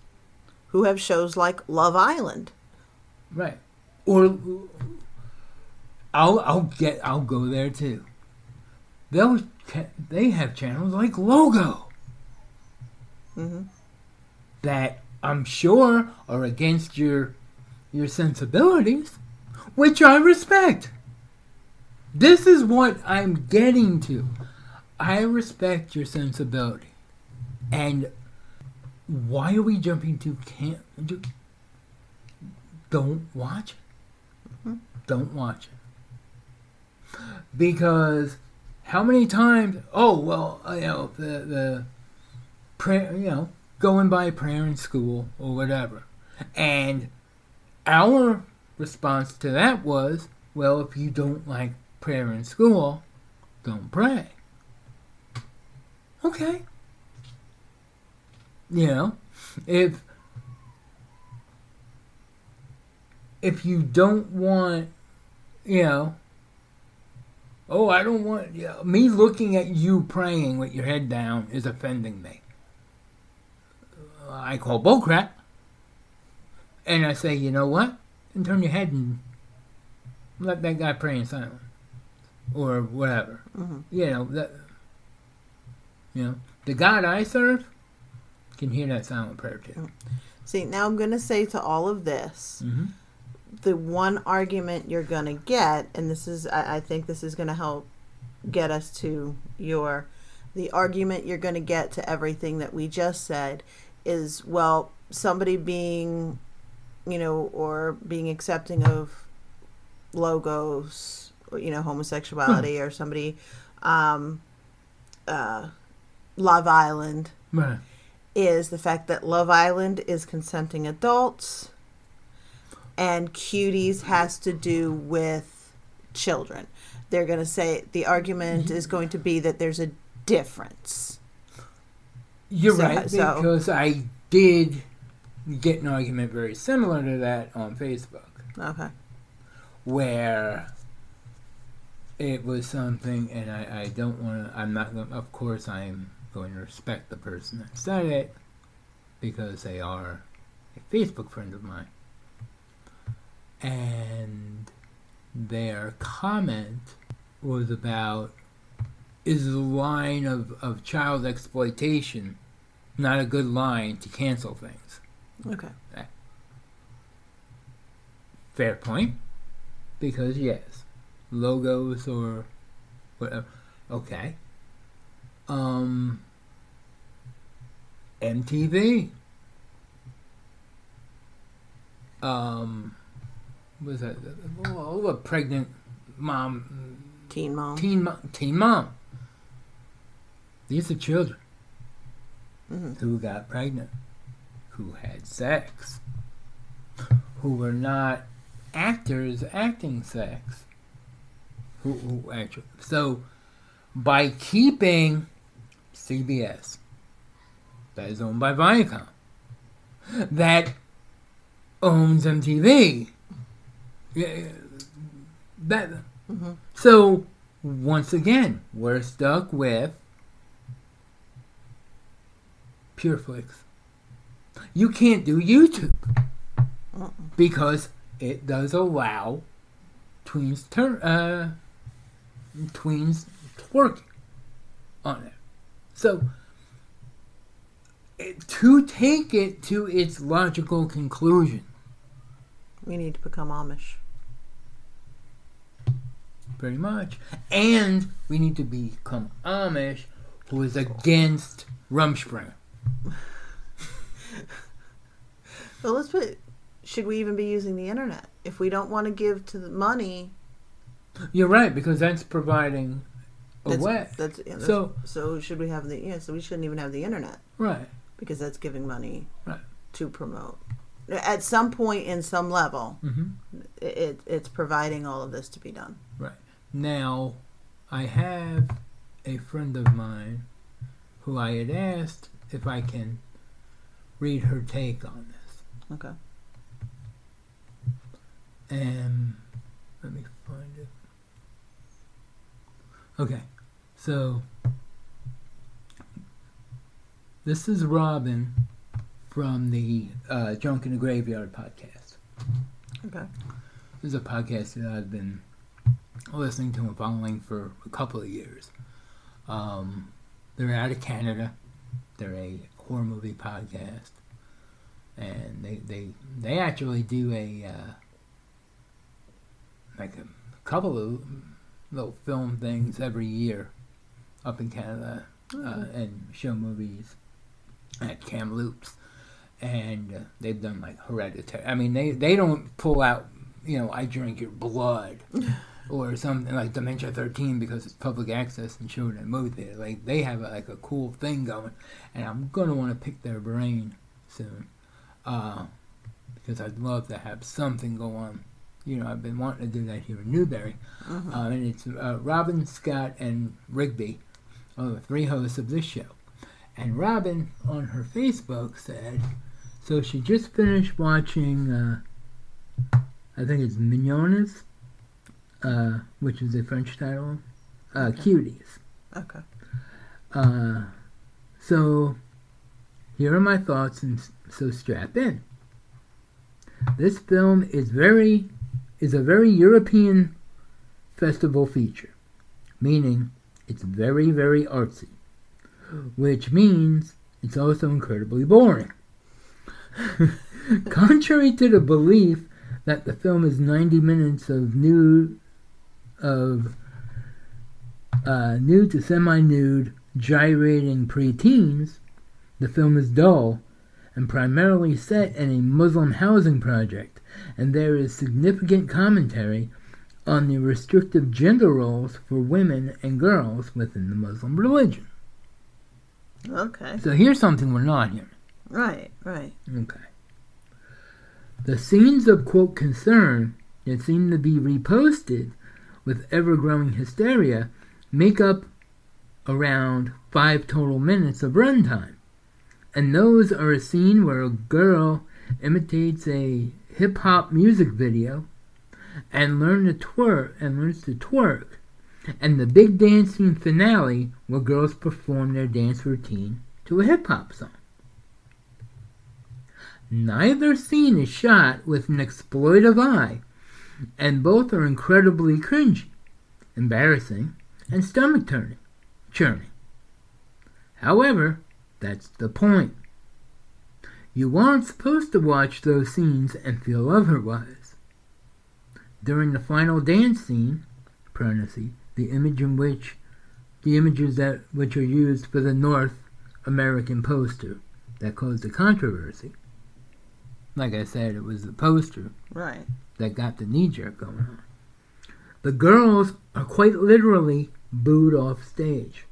Speaker 3: who have shows like Love Island.
Speaker 2: Right. Or I'll I'll get I'll go there too. They'll they have channels like Logo
Speaker 3: hmm
Speaker 2: that I'm sure are against your your sensibilities, which I respect. This is what I'm getting to. I respect your sensibility. And why are we jumping to can't don't watch it. Don't watch it. Because how many times oh well uh, you know the the prayer you know going by prayer in school or whatever. And our response to that was, well, if you don't like prayer in school, don't pray. Okay. You know, if if you don't want, you know, oh, I don't want know, me looking at you praying with your head down is offending me. I call bullcrap. And I say, you know what? And turn your head and let that guy pray in silence. Or whatever.
Speaker 3: Mhm.
Speaker 2: You know, that you know, the God I serve can hear that silent prayer too.
Speaker 3: See, now I'm going to say to all of this,
Speaker 2: Mhm.
Speaker 3: The one argument you're going to get, and this is, I, I think this is going to help get us to your, the argument you're going to get to everything that we just said is, well, somebody being, you know, or being accepting of logos, you know, homosexuality, or somebody, um, uh, Love Island
Speaker 2: Right.
Speaker 3: is the fact that Love Island is consenting adults and Cuties has to do with children. They're going to say the argument is going to be that there's a difference.
Speaker 2: You're
Speaker 3: So-
Speaker 2: right,
Speaker 3: so-
Speaker 2: because I did get an argument very similar to that on Facebook.
Speaker 3: Okay.
Speaker 2: where it was something, and I, I don't want to, I'm not going to, of course, I'm going to respect the person that said it because they are a Facebook friend of mine. And their comment was about is the line of, of child exploitation not a good line to cancel things?
Speaker 3: Okay.
Speaker 2: Fair point. Because yes, logos or whatever. Okay. Um. MTV. Um. Was that oh, a pregnant mom?
Speaker 3: Teen mom.
Speaker 2: Teen mom. Teen mom. These are children
Speaker 3: Mhm.
Speaker 2: who got pregnant, who had sex, who were not actors acting sex. Who, who actually, so by keeping CBS, that is owned by Viacom, that owns MTV, that
Speaker 3: Mhm.
Speaker 2: so once again we're stuck with PureFlix. You can't do YouTube because it does allow tweens tur- uh, tweens twerking on it. So to take it to its logical conclusion,
Speaker 3: We need to become Amish.
Speaker 2: Pretty much, and we need to become Amish, who is against Rumspringa.
Speaker 3: Well, let's put. Should we even be using the internet if we don't want to give to the money?
Speaker 2: You're right because that's providing a
Speaker 3: That's,
Speaker 2: way.
Speaker 3: that's, yeah, that's
Speaker 2: So-
Speaker 3: so. Should we have the? Yeah. So we shouldn't even have the internet
Speaker 2: Right.
Speaker 3: because that's giving money
Speaker 2: Right.
Speaker 3: to promote. at some point in some level,
Speaker 2: Mhm.
Speaker 3: it, it it's providing all of this to be done.
Speaker 2: Right. Now, I have a friend of mine who I had asked if I can read her take on this.
Speaker 3: Okay.
Speaker 2: And let me find it. Okay. So, this is Robin from the uh, Drunk in the Graveyard podcast.
Speaker 3: Okay.
Speaker 2: This is a podcast that I've been listening to and following for a couple of years. Um, they're out of Canada. They're a horror movie podcast, and they they they actually do a uh, like a couple of little film things every year up in Canada uh, and show movies at Kamloops and uh, they've done like hereditary. I mean, they they don't pull out, you know, I drink your blood or something like Dementia 13 because it's public access and showing a movie theater. Like they have a, like a cool thing going, and I'm gonna want to pick their brain soon, uh, because I'd love to have something go on. You know, I've been wanting to do that here in Newberry,
Speaker 3: Mhm.
Speaker 2: uh, and it's uh, Robin, Scott, and Rigby, are the three hosts of this show. And Robin on her Facebook said, so she just finished watching, uh, I think it's Mignonnes, uh, which is a French title, uh, Cuties.
Speaker 3: Okay.
Speaker 2: Uh, so here are my thoughts, and so strap in. This film is very is a very European festival feature, meaning it's very very artsy, which means it's also incredibly boring. Contrary to the belief that the film is 90 minutes of nude of uh, nude to semi-nude gyrating preteens, the film is dull and primarily set in a Muslim housing project, and there is significant commentary on the restrictive gender roles for women and girls within the Muslim religion.
Speaker 3: Okay.
Speaker 2: So here's something we're not hearing.
Speaker 3: Right. Right.
Speaker 2: Okay. The scenes of quote concern that seem to be reposted with ever growing hysteria make up around five total minutes of runtime. And those are a scene where a girl imitates a hip hop music video and learn to twerk and learns to twerk. And the big dancing finale where girls perform their dance routine to a hip hop song. Neither scene is shot with an exploitive eye, and both are incredibly cringy, embarrassing, and stomach turning, churning. However, that's the point. You aren't supposed to watch those scenes and feel otherwise. During the final dance scene, parenthesis, the image in which the images that which are used for the North American poster that caused the controversy. Like I said, it was the poster
Speaker 3: Right.
Speaker 2: That got the knee jerk going on. The girls are quite literally booed off stage.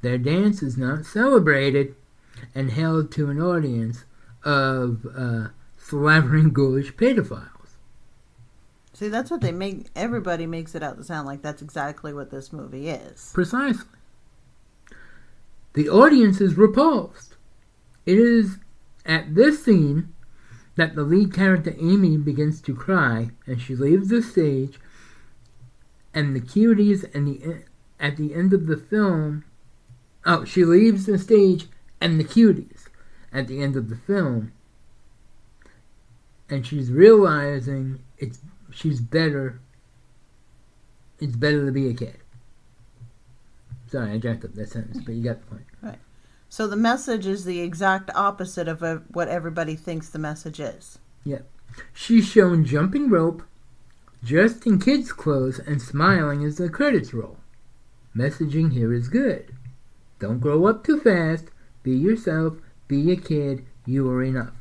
Speaker 2: Their dance is not celebrated and held to an audience of uh, slavering ghoulish pedophiles.
Speaker 3: See, that's what they make. Everybody makes it out to sound like that's exactly what this movie is.
Speaker 2: Precisely. The audience is repulsed. It is at this scene that the lead character Amy begins to cry and she leaves the stage and the cuties and the at the end of the film oh she leaves the stage and the cuties at the end of the film and she's realizing it's she's better it's better to be a kid sorry i jacked up that sentence but you got the point.
Speaker 3: So the message is the exact opposite of uh what everybody thinks the message is.
Speaker 2: Yep. She's shown jumping rope, dressed in kids' clothes, and smiling as the credits roll. Messaging here is good. Don't grow up too fast. Be yourself. Be a kid. You are enough.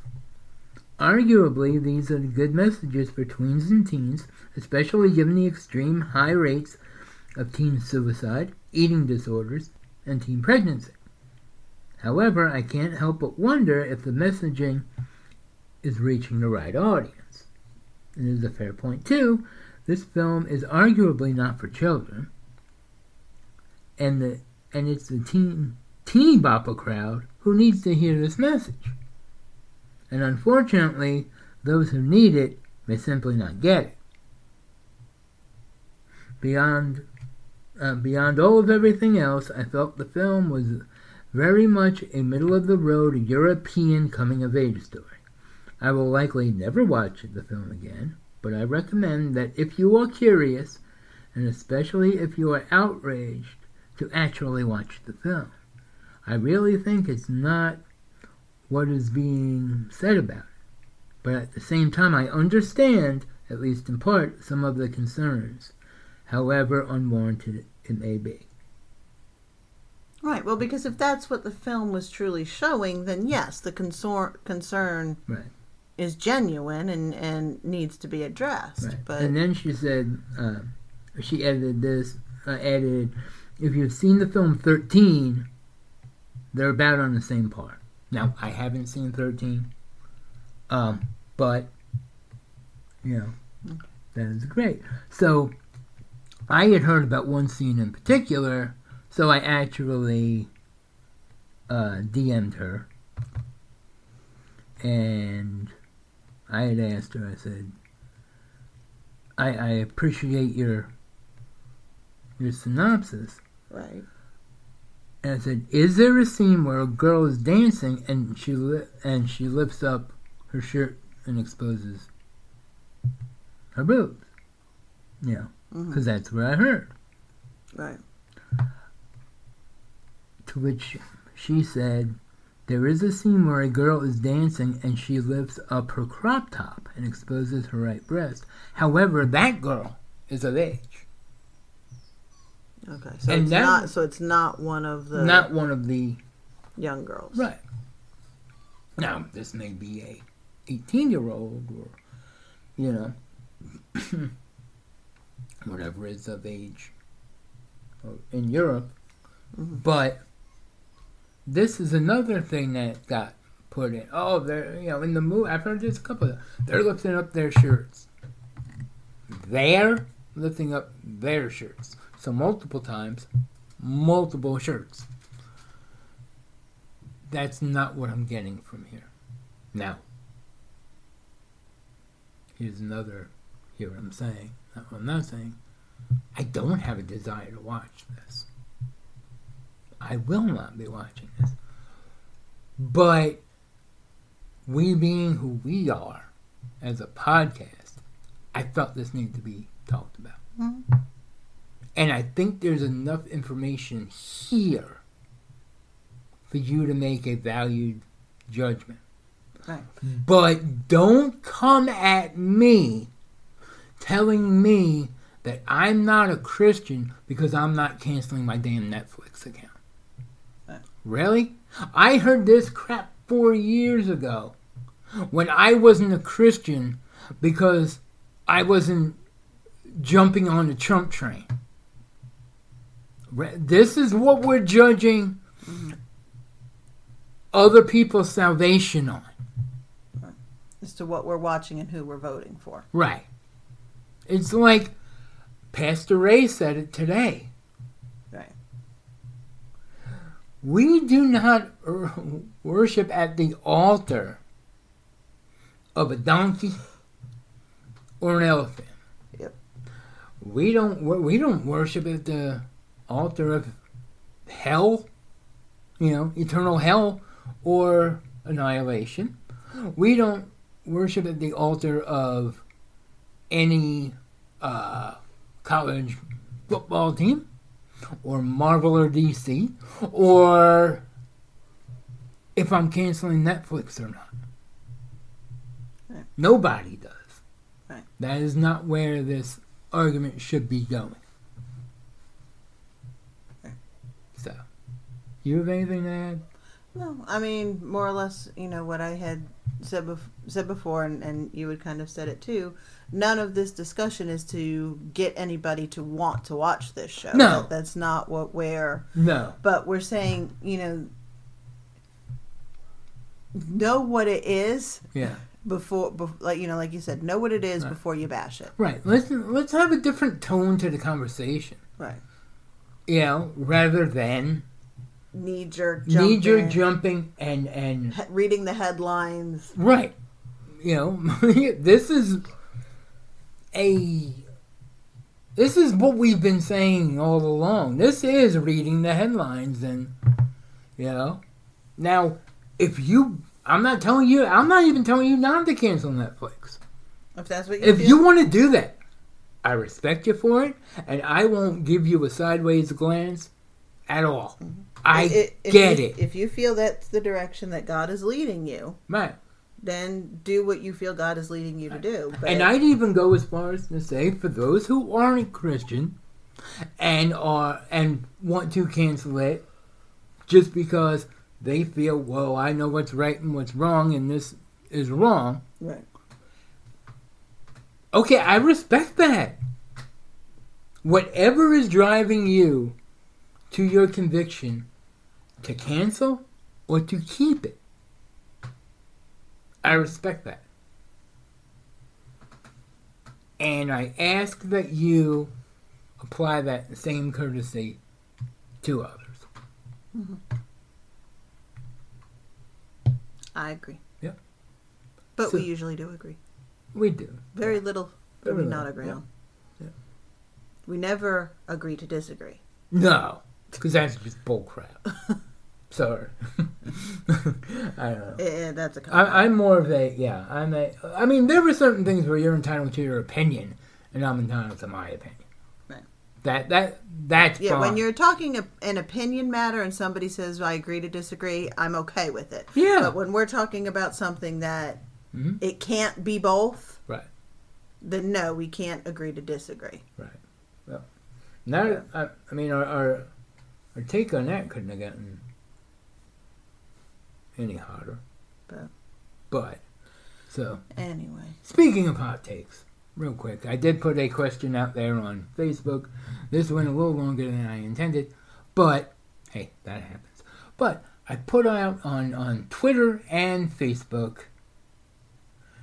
Speaker 2: Arguably, these are good messages for tweens and teens, especially given the extreme high rates of teen suicide, eating disorders, and teen pregnancy. However, I can't help but wonder if the messaging is reaching the right audience. And it is a fair point, too. This film is arguably not for children, and the and it's the teen teeny bopper crowd who needs to hear this message. And unfortunately, those who need it may simply not get it. Beyond uh, beyond all of everything else, I felt the film was very much a middle of the road European coming of age story. I will likely never watch the film again, but I recommend that if you are curious, and especially if you are outraged, to actually watch the film. I really think it's not what is being said about it. But at the same time, I understand, at least in part, some of the concerns, however unwarranted it may be.
Speaker 3: Right. Well, because if that's what the film was truly showing, then yes, the concern concern
Speaker 2: Right.
Speaker 3: is genuine and and needs to be addressed.
Speaker 2: Right.
Speaker 3: But
Speaker 2: and then she said, uh, she edited this, uh, added, if you've seen the film 13, they're about on the same par. Now, I haven't seen 13, um, but, you know, that is great. So, I had heard about one scene in particular, so I actually uh, DM'd her. And I had asked her, I said, I, I appreciate your your synopsis.
Speaker 3: right.
Speaker 2: And I said, "Is there a scene where a girl is dancing and she li- and she lifts up her shirt and exposes her boobs?" Yeah, because that's what I heard.
Speaker 3: Right.
Speaker 2: To which she said, "There is a scene where a girl is dancing and she lifts up her crop top and exposes her right breast. However, that girl is of age,
Speaker 3: Okay. So
Speaker 2: And
Speaker 3: it's
Speaker 2: that-
Speaker 3: not. So it's not one of the
Speaker 2: not one of the
Speaker 3: young girls.
Speaker 2: Right. Now, this may be a 18 year old or, you know, whatever is of age or in Europe. Mm-hmm. But this is another thing that got put in. Oh, they're, you know, in the movie, I've heard this a couple of They're lifting up their shirts. They're lifting up their shirts. So multiple times, multiple shirts that's not what I'm getting from here. Now, here's another. Here, what I'm saying. Not what I'm not saying. I don't have a desire to watch this. I will not be watching this. But we being who we are as a podcast, I felt this needed to be talked about. Mm-hmm. And I think there's enough information here for you to make a valued judgment.
Speaker 3: Right.
Speaker 2: But don't come at me telling me that I'm not a Christian because I'm not canceling my damn Netflix account. Really? I heard this crap four years ago when I wasn't a Christian because I wasn't jumping on the Trump train. This is what we're judging other people's salvation on.
Speaker 3: As to what we're watching and who we're voting for.
Speaker 2: Right. It's like Pastor Ray said it today.
Speaker 3: Right.
Speaker 2: We do not worship at the altar of a donkey or an elephant.
Speaker 3: Yep.
Speaker 2: We don't we don't worship at the altar of hell, you know, eternal hell or annihilation. We don't worship at the altar of any uh, college football team or Marvel or DC or if I'm canceling Netflix or not.
Speaker 3: Right.
Speaker 2: Nobody does.
Speaker 3: Right.
Speaker 2: That is not where this argument should be going. So, you have anything to add?
Speaker 3: No, I mean more or less, you know what I had said bef- said before, and, and you had kind of said it too. None of this discussion is to get anybody to want to watch this show.
Speaker 2: No.
Speaker 3: That- that's not what we're.
Speaker 2: No.
Speaker 3: But we're saying, you know, know what it is.
Speaker 2: Yeah.
Speaker 3: before, bef- like you know, like you said, know what it is before you bash it.
Speaker 2: Right. Let's let's have a different tone to the conversation.
Speaker 3: Right.
Speaker 2: You know, rather than
Speaker 3: Knee jerk.
Speaker 2: knee jerk
Speaker 3: jumping,
Speaker 2: jumping and and
Speaker 3: he- reading the headlines.
Speaker 2: right. You know, this is a this is what we've been saying all along. This is reading the headlines and you know. Now, if you I'm not telling you I'm not even telling you not to cancel Netflix.
Speaker 3: If that's what you
Speaker 2: if
Speaker 3: feel.
Speaker 2: you want to do that, I respect you for it, and I won't give you a sideways glance at all. Mm-hmm. I
Speaker 3: I- if
Speaker 2: get
Speaker 3: you-
Speaker 2: it.
Speaker 3: If you feel that's the direction that God is leading you,
Speaker 2: Right.
Speaker 3: then do what you feel God is leading you to do. But
Speaker 2: And I'd even go as far as to say, for those who aren't Christian and are and want to cancel it, just because they feel, well, I know what's right and what's wrong, and this is wrong.
Speaker 3: Right.
Speaker 2: Okay, I respect that. Whatever is driving you to your conviction to cancel or to keep it, I respect that. And I ask that you apply that same courtesy to others. Mm-hmm.
Speaker 3: I agree.
Speaker 2: Yep.
Speaker 3: But
Speaker 2: So-
Speaker 3: we usually do agree.
Speaker 2: We do.
Speaker 3: Very little
Speaker 2: Very
Speaker 3: we not agree
Speaker 2: yeah.
Speaker 3: on.
Speaker 2: Yeah.
Speaker 3: We never agree to disagree.
Speaker 2: No, because that's just bullcrap. Sorry. I don't know.
Speaker 3: Eh, that's a
Speaker 2: I, I'm more of a yeah. I'm a. I mean, there were certain things where you're entitled to your opinion, and I'm entitled to my opinion.
Speaker 3: Right.
Speaker 2: That that that's
Speaker 3: Yeah, when you're talking a, an opinion matter and somebody says I agree to disagree, I'm okay with it.
Speaker 2: Yeah.
Speaker 3: But when we're talking about something that
Speaker 2: Mhm.
Speaker 3: it can't be both,
Speaker 2: right.
Speaker 3: then no, we can't agree to disagree.
Speaker 2: Right. Well, now I, I mean our, our our take on that couldn't have gotten any hotter.
Speaker 3: But
Speaker 2: But so
Speaker 3: anyway,
Speaker 2: Speaking of hot takes, real quick, I did put a question out there on Facebook. This went a little longer than I intended, but hey, that happens. But I put out on, on Twitter and Facebook,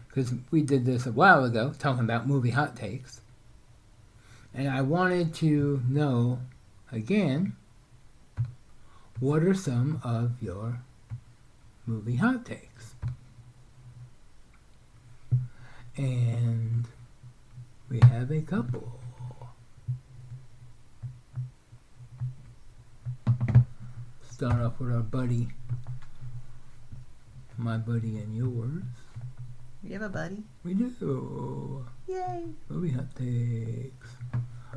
Speaker 2: because we did this a while ago, talking about movie hot takes. And I wanted to know, again, what are some of your movie hot takes? And we have a couple. Start off with our buddy, my buddy and yours.
Speaker 3: you have a buddy?
Speaker 2: We do.
Speaker 3: Yay!
Speaker 2: Movie hot takes.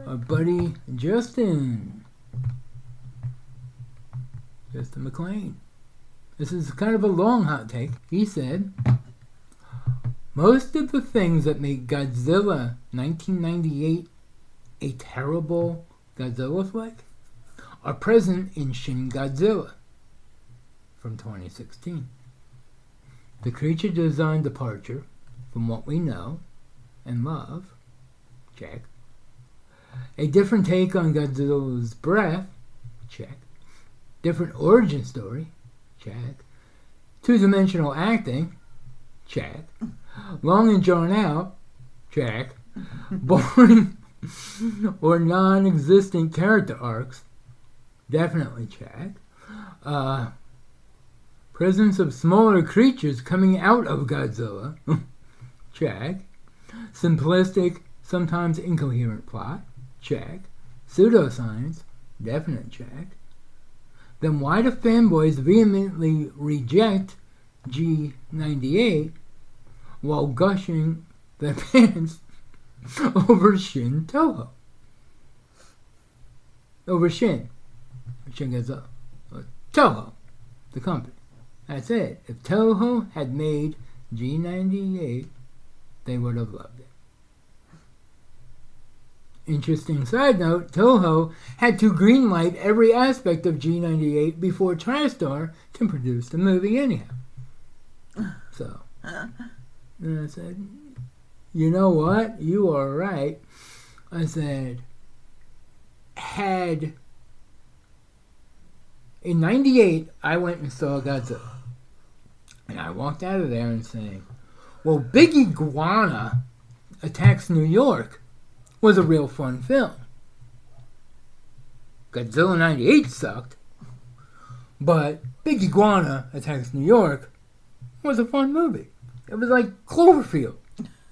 Speaker 2: Our buddy Justin. Justin McLean. This is kind of a long hot take. He said, Most of the things that make Godzilla 1998 a terrible Godzilla flick are present in Shin Godzilla from 2016. The creature design departure from what we know and love, check. A different take on Godzilla's breath, check. Different origin story, Two dimensional acting, check. Long and drawn out, check. Boring or non existent character arcs, definitely check. Uh, presence of smaller creatures coming out of Godzilla, check. Simplistic, sometimes incoherent plot, check. Pseudoscience, definite check. Then why do fanboys vehemently reject G98 while gushing their pants over Shin Toho? Over Shin. Shin Godzilla. Uh, Toho, the company. That's it. If Toho had made G98, they would have loved. Interesting side note, Toho had to greenlight every aspect of G98 before TriStar can produce the movie anyhow. So, and I said, you know what? You are right. I said, had in 98, I went and saw Godzilla. And I walked out of there and saying, Well, Big Iguana Attacks New York was a real fun film. Godzilla 98 sucked, but Big Iguana Attacks New York was a fun movie. It was like Cloverfield.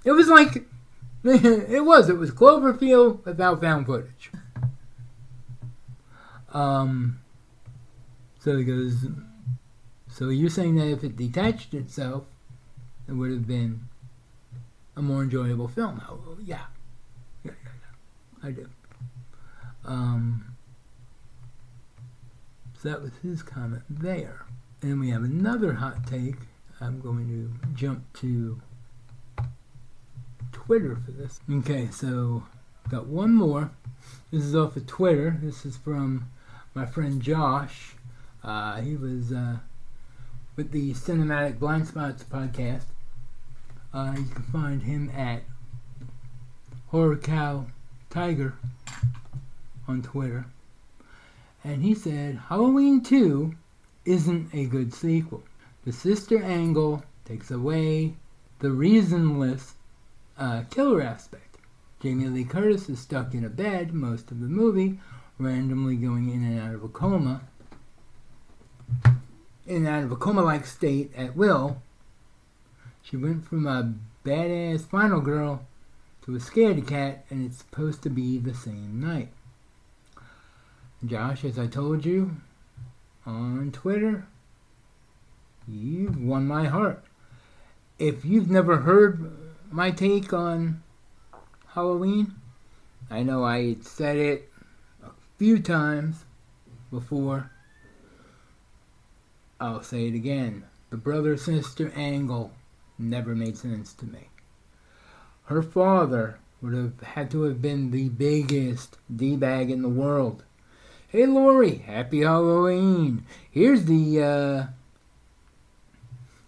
Speaker 2: It was like it was. It was Cloverfield without found footage. Um. So he goes. So you're saying that if it detached itself, it would have been a more enjoyable film? Oh, yeah. I do. Um. So that was his comment there. And we have another hot take. I'm going to jump to Twitter for this. Okay, so got one more. This is off of Twitter. This is from my friend Josh. Uh, he was uh, with the Cinematic Blind Spots podcast. Uh, you can find him at Horror Cow Tiger on Twitter. And he said Halloween 2 isn't a good sequel. The sister angle takes away the reasonless uh, killer aspect. Jamie Lee Curtis is stuck in a bed most of the movie, randomly going in and out of a coma, in and out of a coma like state at will. She went from a badass final girl to a scaredy cat, and it's supposed to be the same night. Josh, as I told you on Twitter, you've won my heart. If you've never heard my take on Halloween, I know I said it a few times before. I'll say it again. The brother sister angle never made sense to me. Her father would have had to have been the biggest D bag in the world. Hey Laurie, happy Halloween. Here's the uh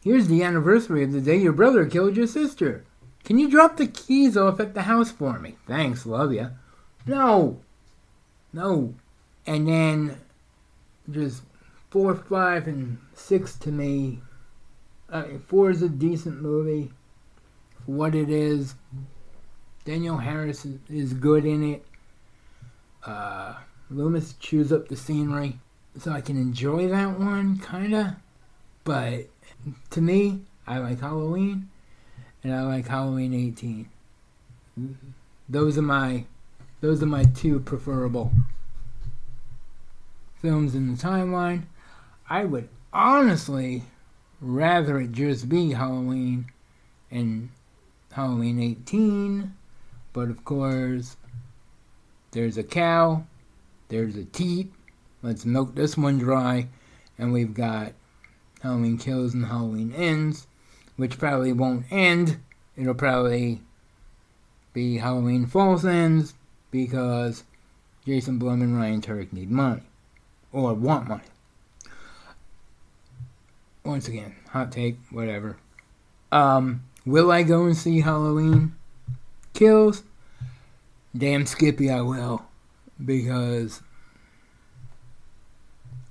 Speaker 2: Here's the anniversary of the day your brother killed your sister. Can you drop the keys off at the house for me? Thanks, love ya. No. No. And then just four, five, and six to me. Uh, four is a decent movie what it is. Danielle Harris is, good in it. Uh, Loomis chews up the scenery, so I can enjoy that one, kinda. But to me, I like Halloween, and I like Halloween 18. Those are my, those are my two preferable films in the timeline. I would honestly rather it just be Halloween and Halloween 18, but of course, there's a cow, there's a teat. Let's milk this one dry, and we've got Halloween Kills and Halloween Ends, which probably won't end. It'll probably be Halloween False Ends because Jason Blum and Ryan Turek need money or want money. Once again, hot take, whatever. Um, will I go and see Halloween Kills? Damn Skippy, I will because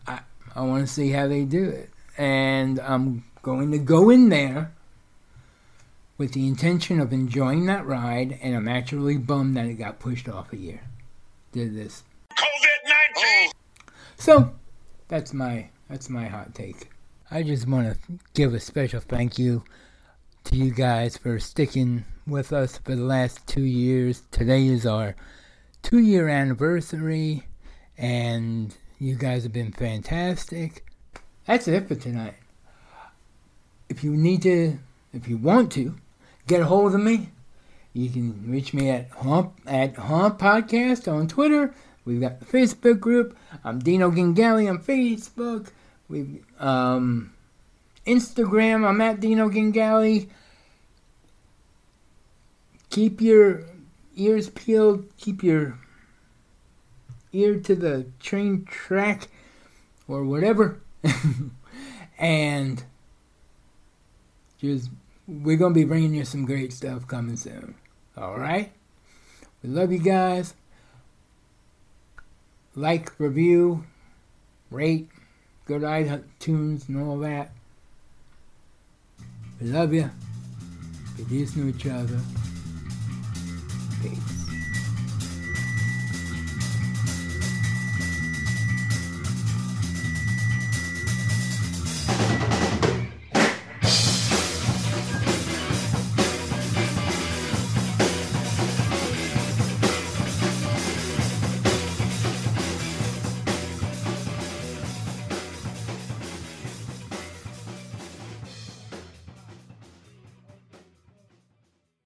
Speaker 2: I I want to see how they do it, and I'm going to go in there with the intention of enjoying that ride, and I'm actually bummed that it got pushed off a year. Did this COVID nineteen? So that's my that's my hot take. I just want to give a special thank you to you guys for sticking with us for the last two years. Today is our two year anniversary, and you guys have been fantastic. That's it for tonight. If you need to, if you want to, get a hold of me. You can reach me at Hump at Hump Podcast on Twitter. We've got the Facebook group. I'm Dino Gingali on Facebook. We've um, Instagram. I'm at Dino Gingali. Keep your ears peeled. Keep your ear to the train track or whatever. and just we're going to be bringing you some great stuff coming soon. All right? We love you guys. Like, review, rate, go to iTunes and all that. We love you. Get used to each other. Peace.